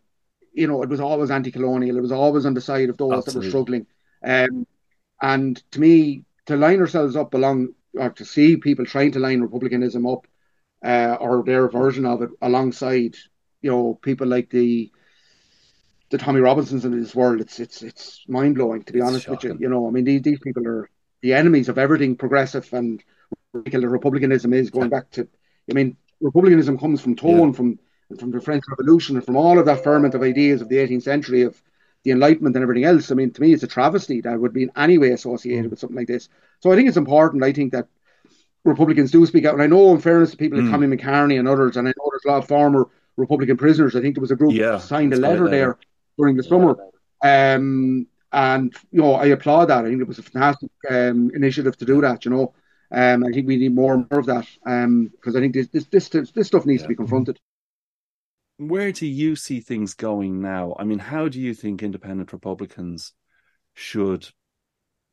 you know, it was always anti-colonial. It was always on the side of those Absolutely. that were struggling. Um, and to me, to line ourselves up along, or to see people trying to line republicanism up, uh, or their version of it alongside, you know, people like the the Tommy Robinsons in this world, it's it's it's mind blowing to be it's honest shocking. with you. You know, I mean these these people are the enemies of everything progressive and republicanism is going back to. I mean, republicanism comes from Tone, yeah. from from the French Revolution, and from all of that ferment of ideas of the 18th century of the Enlightenment and everything else. I mean, to me, it's a travesty that would be in any way associated mm. with something like this. So I think it's important. I think that Republicans do speak out, and I know, in fairness to people mm. like Tommy McKearney and others, and I know there's a lot of former Republican prisoners. I think there was a group yeah, that signed a letter there during the summer. Um, and you know, I applaud that. I think it was a fantastic um, initiative to do that. You know, um, I think we need more and more of that because um, I think this this this, this stuff needs yeah. to be confronted. Where do you see things going now? I mean, how do you think independent Republicans should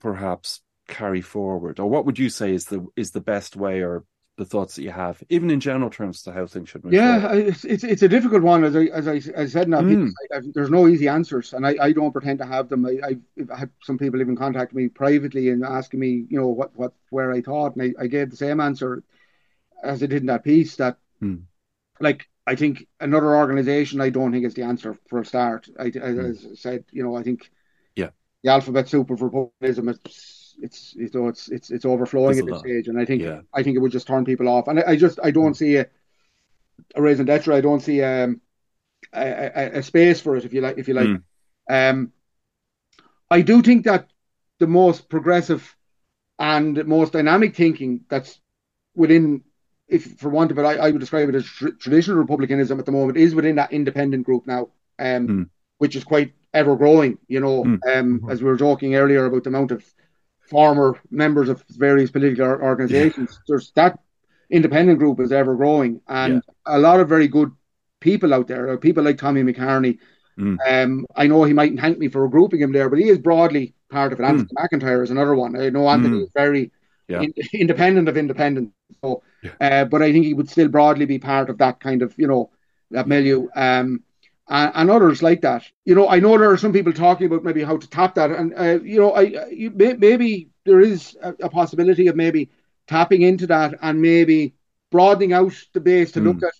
perhaps carry forward, or what would you say is the is the best way or the thoughts that you have, even in general terms, to how things should move. Yeah, it's, it's it's a difficult one, as I as I, I said. Now, mm. I, I, there's no easy answers, and I, I don't pretend to have them. I, I've had some people even contact me privately and asking me, you know, what what where I thought, and I, I gave the same answer as I did in that piece. That, mm. like, I think another organization, I don't think is the answer for a start. I, mm. as I said, you know, I think, yeah, the alphabet soup of republicanism. It's it's you know it's it's it's overflowing at this stage, and I think yeah. I think it would just turn people off. And I, I just I don't mm. see a, a raison d'etre. I don't see um, a, a, a, space for it, if you like. If you like, mm. um, I do think that the most progressive and most dynamic thinking that's within, if for want of it, I, I would describe it as tr- traditional republicanism at the moment is within that independent group now, um, mm. which is quite ever growing. You know, mm. um, mm-hmm. as we were talking earlier about the amount of former members of various political organizations. Yeah. There's that independent group is ever growing, and yeah. a lot of very good people out there. People like Tommy McKearney. Mm. Um, I know he mightn't thank me for grouping him there, but he is broadly part of it. Anthony mm. McIntyre is another one. I know Anthony mm. is very yeah. in, independent of independent. So, uh, but I think he would still broadly be part of that kind of you know that milieu. Um, and, and, others like that. You know, I know there are some people talking about maybe how to tap that, and uh, you know, I you, maybe there is a, a, possibility of maybe tapping into that and maybe broadening out the base to mm. look at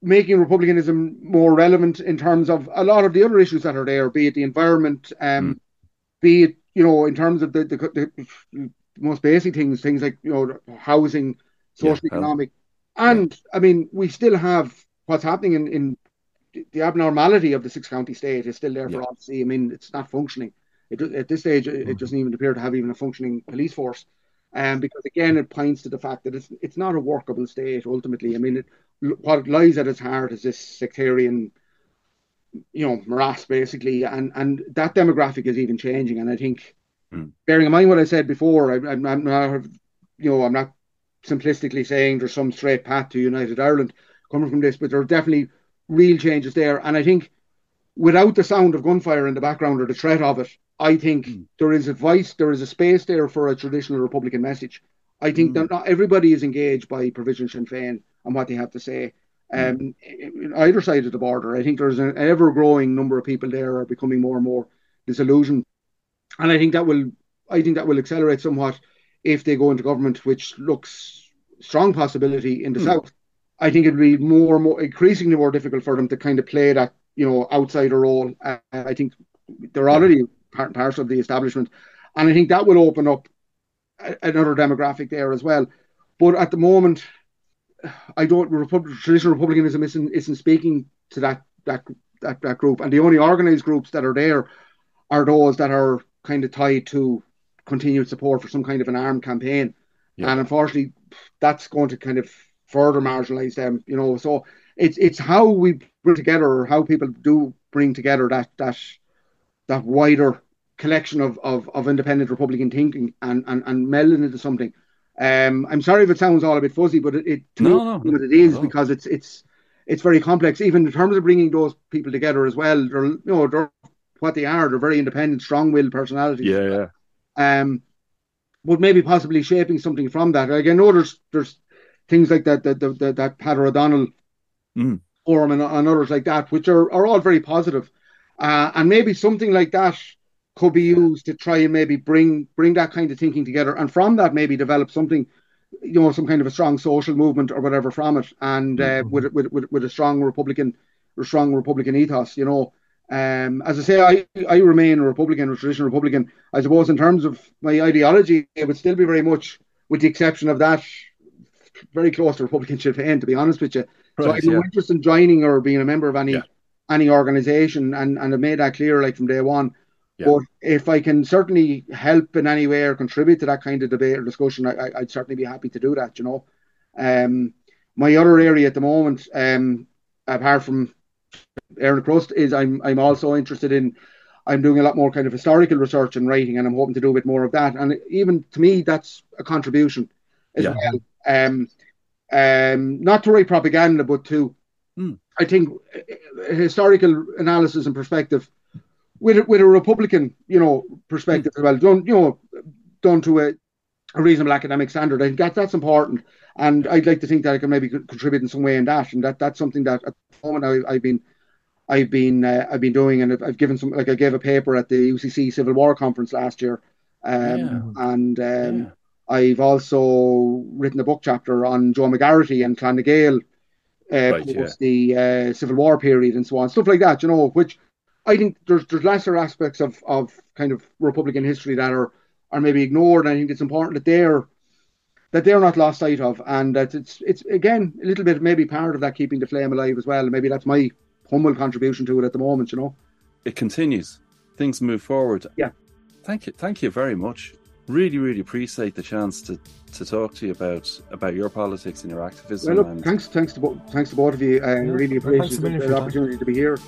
making republicanism more relevant in terms of a lot of the other issues that are there, be it the environment, um, mm. be it you know in terms of the, the, the most basic things, things like you know housing, social yeah, economic, and yeah. I mean we still have what's happening in, in the abnormality of the six county state is still there for all to see. I mean, it's not functioning. It, at this stage, it, mm-hmm. doesn't even appear to have even a functioning police force. Um, because again, it points to the fact that it's it's not a workable state ultimately. I mean, it, what lies at its heart is this sectarian, you know, morass basically, and and that demographic is even changing. And I think, mm. bearing in mind what I said before, I, I'm, I'm not, you know, I'm not simplistically saying there's some straight path to United Ireland coming from this, but there are definitely real changes there. And I think without the sound of gunfire in the background or the threat of it, I think mm. there is a voice, there is a space there for a traditional Republican message. I think mm. that not everybody is engaged by Provisional Sinn Féin and what they have to say. Um, mm. either side of the border, I think there's an ever growing number of people there are becoming more and more disillusioned, and I think that will, I think that will accelerate somewhat if they go into government, which looks strong possibility in the mm. south. I think it'd be more and more increasingly more difficult for them to kind of play that you know outsider role. Uh, I think they're already part and parcel of the establishment, and I think that will open up a, another demographic there as well. But at the moment, I don't. Republic, traditional republicanism isn't isn't speaking to that that that that group, and the only organised groups that are there are those that are kind of tied to continued support for some kind of an armed campaign. Yeah. And unfortunately, that's going to kind of further marginalise them. You know, so it's it's how we bring together, or how people do bring together that that that wider collection of, of, of independent Republican thinking and, and, and melding into something. Um, I'm sorry if it sounds all a bit fuzzy, but it, it to no, me, no, it is because it's it's it's very complex. Even in terms of bringing those people together as well, they're you know they're what they are. They're very independent, strong-willed personalities. Yeah, yeah. Um, but maybe possibly shaping something from that. Like I know there's there's things like that that that, that Peadar O'Donnell mm. forum and, and others like that, which are, are all very positive. Uh, and maybe something like that could be used to try and maybe bring bring that kind of thinking together, and from that maybe develop something, you know, some kind of a strong social movement or whatever from it, and uh, mm-hmm. with, with, with with a strong Republican, a strong Republican ethos, you know. Um, as I say, I, I remain a Republican, a traditional Republican. I suppose in terms of my ideology, it would still be very much, with the exception of that, very close to Republican Sinn Féin, to be honest with you. Right, so I have no interest in joining or being a member of any yeah. any organisation, and and I've made that clear like from day one. Yeah. But if I can certainly help in any way or contribute to that kind of debate or discussion, I, would certainly be happy to do that. You know, um, my other area at the moment, um, apart from Éireann Crust is I'm I'm also interested in I'm doing a lot more kind of historical research and writing, and I'm hoping to do a bit more of that. And even to me, that's a contribution as yeah. well. Um, um, not to write propaganda, but to mm. I think historical analysis and perspective with with a Republican, you know, perspective mm. as well. Done, you know, done to a, a reasonable academic standard. I think that that's important, and I'd like to think that I can maybe contribute in some way in that, and that that's something that at the moment I, have been I've been uh, I've been doing, and I've, given some like I gave a paper at the UCC Civil War conference last year, um, yeah. and um, yeah. I've also written a book chapter on Joe McGarrity and Clan na Gael, uh, right, post yeah. the uh, Civil War period and so on, stuff like that. You know, which I think there's there's lesser aspects of of kind of Republican history that are are maybe ignored. And I think it's important that they're that they're not lost sight of, and that it's it's again a little bit maybe part of that keeping the flame alive as well. Maybe that's my humble contribution to it at the moment, you know. It continues. Things move forward. Yeah. Thank you. Thank you very much. Really, really appreciate the chance to, to talk to you about about your politics and your activism. Well, look, and... thanks, thanks to thanks to both of you. I yeah, really appreciate the, the opportunity to be here.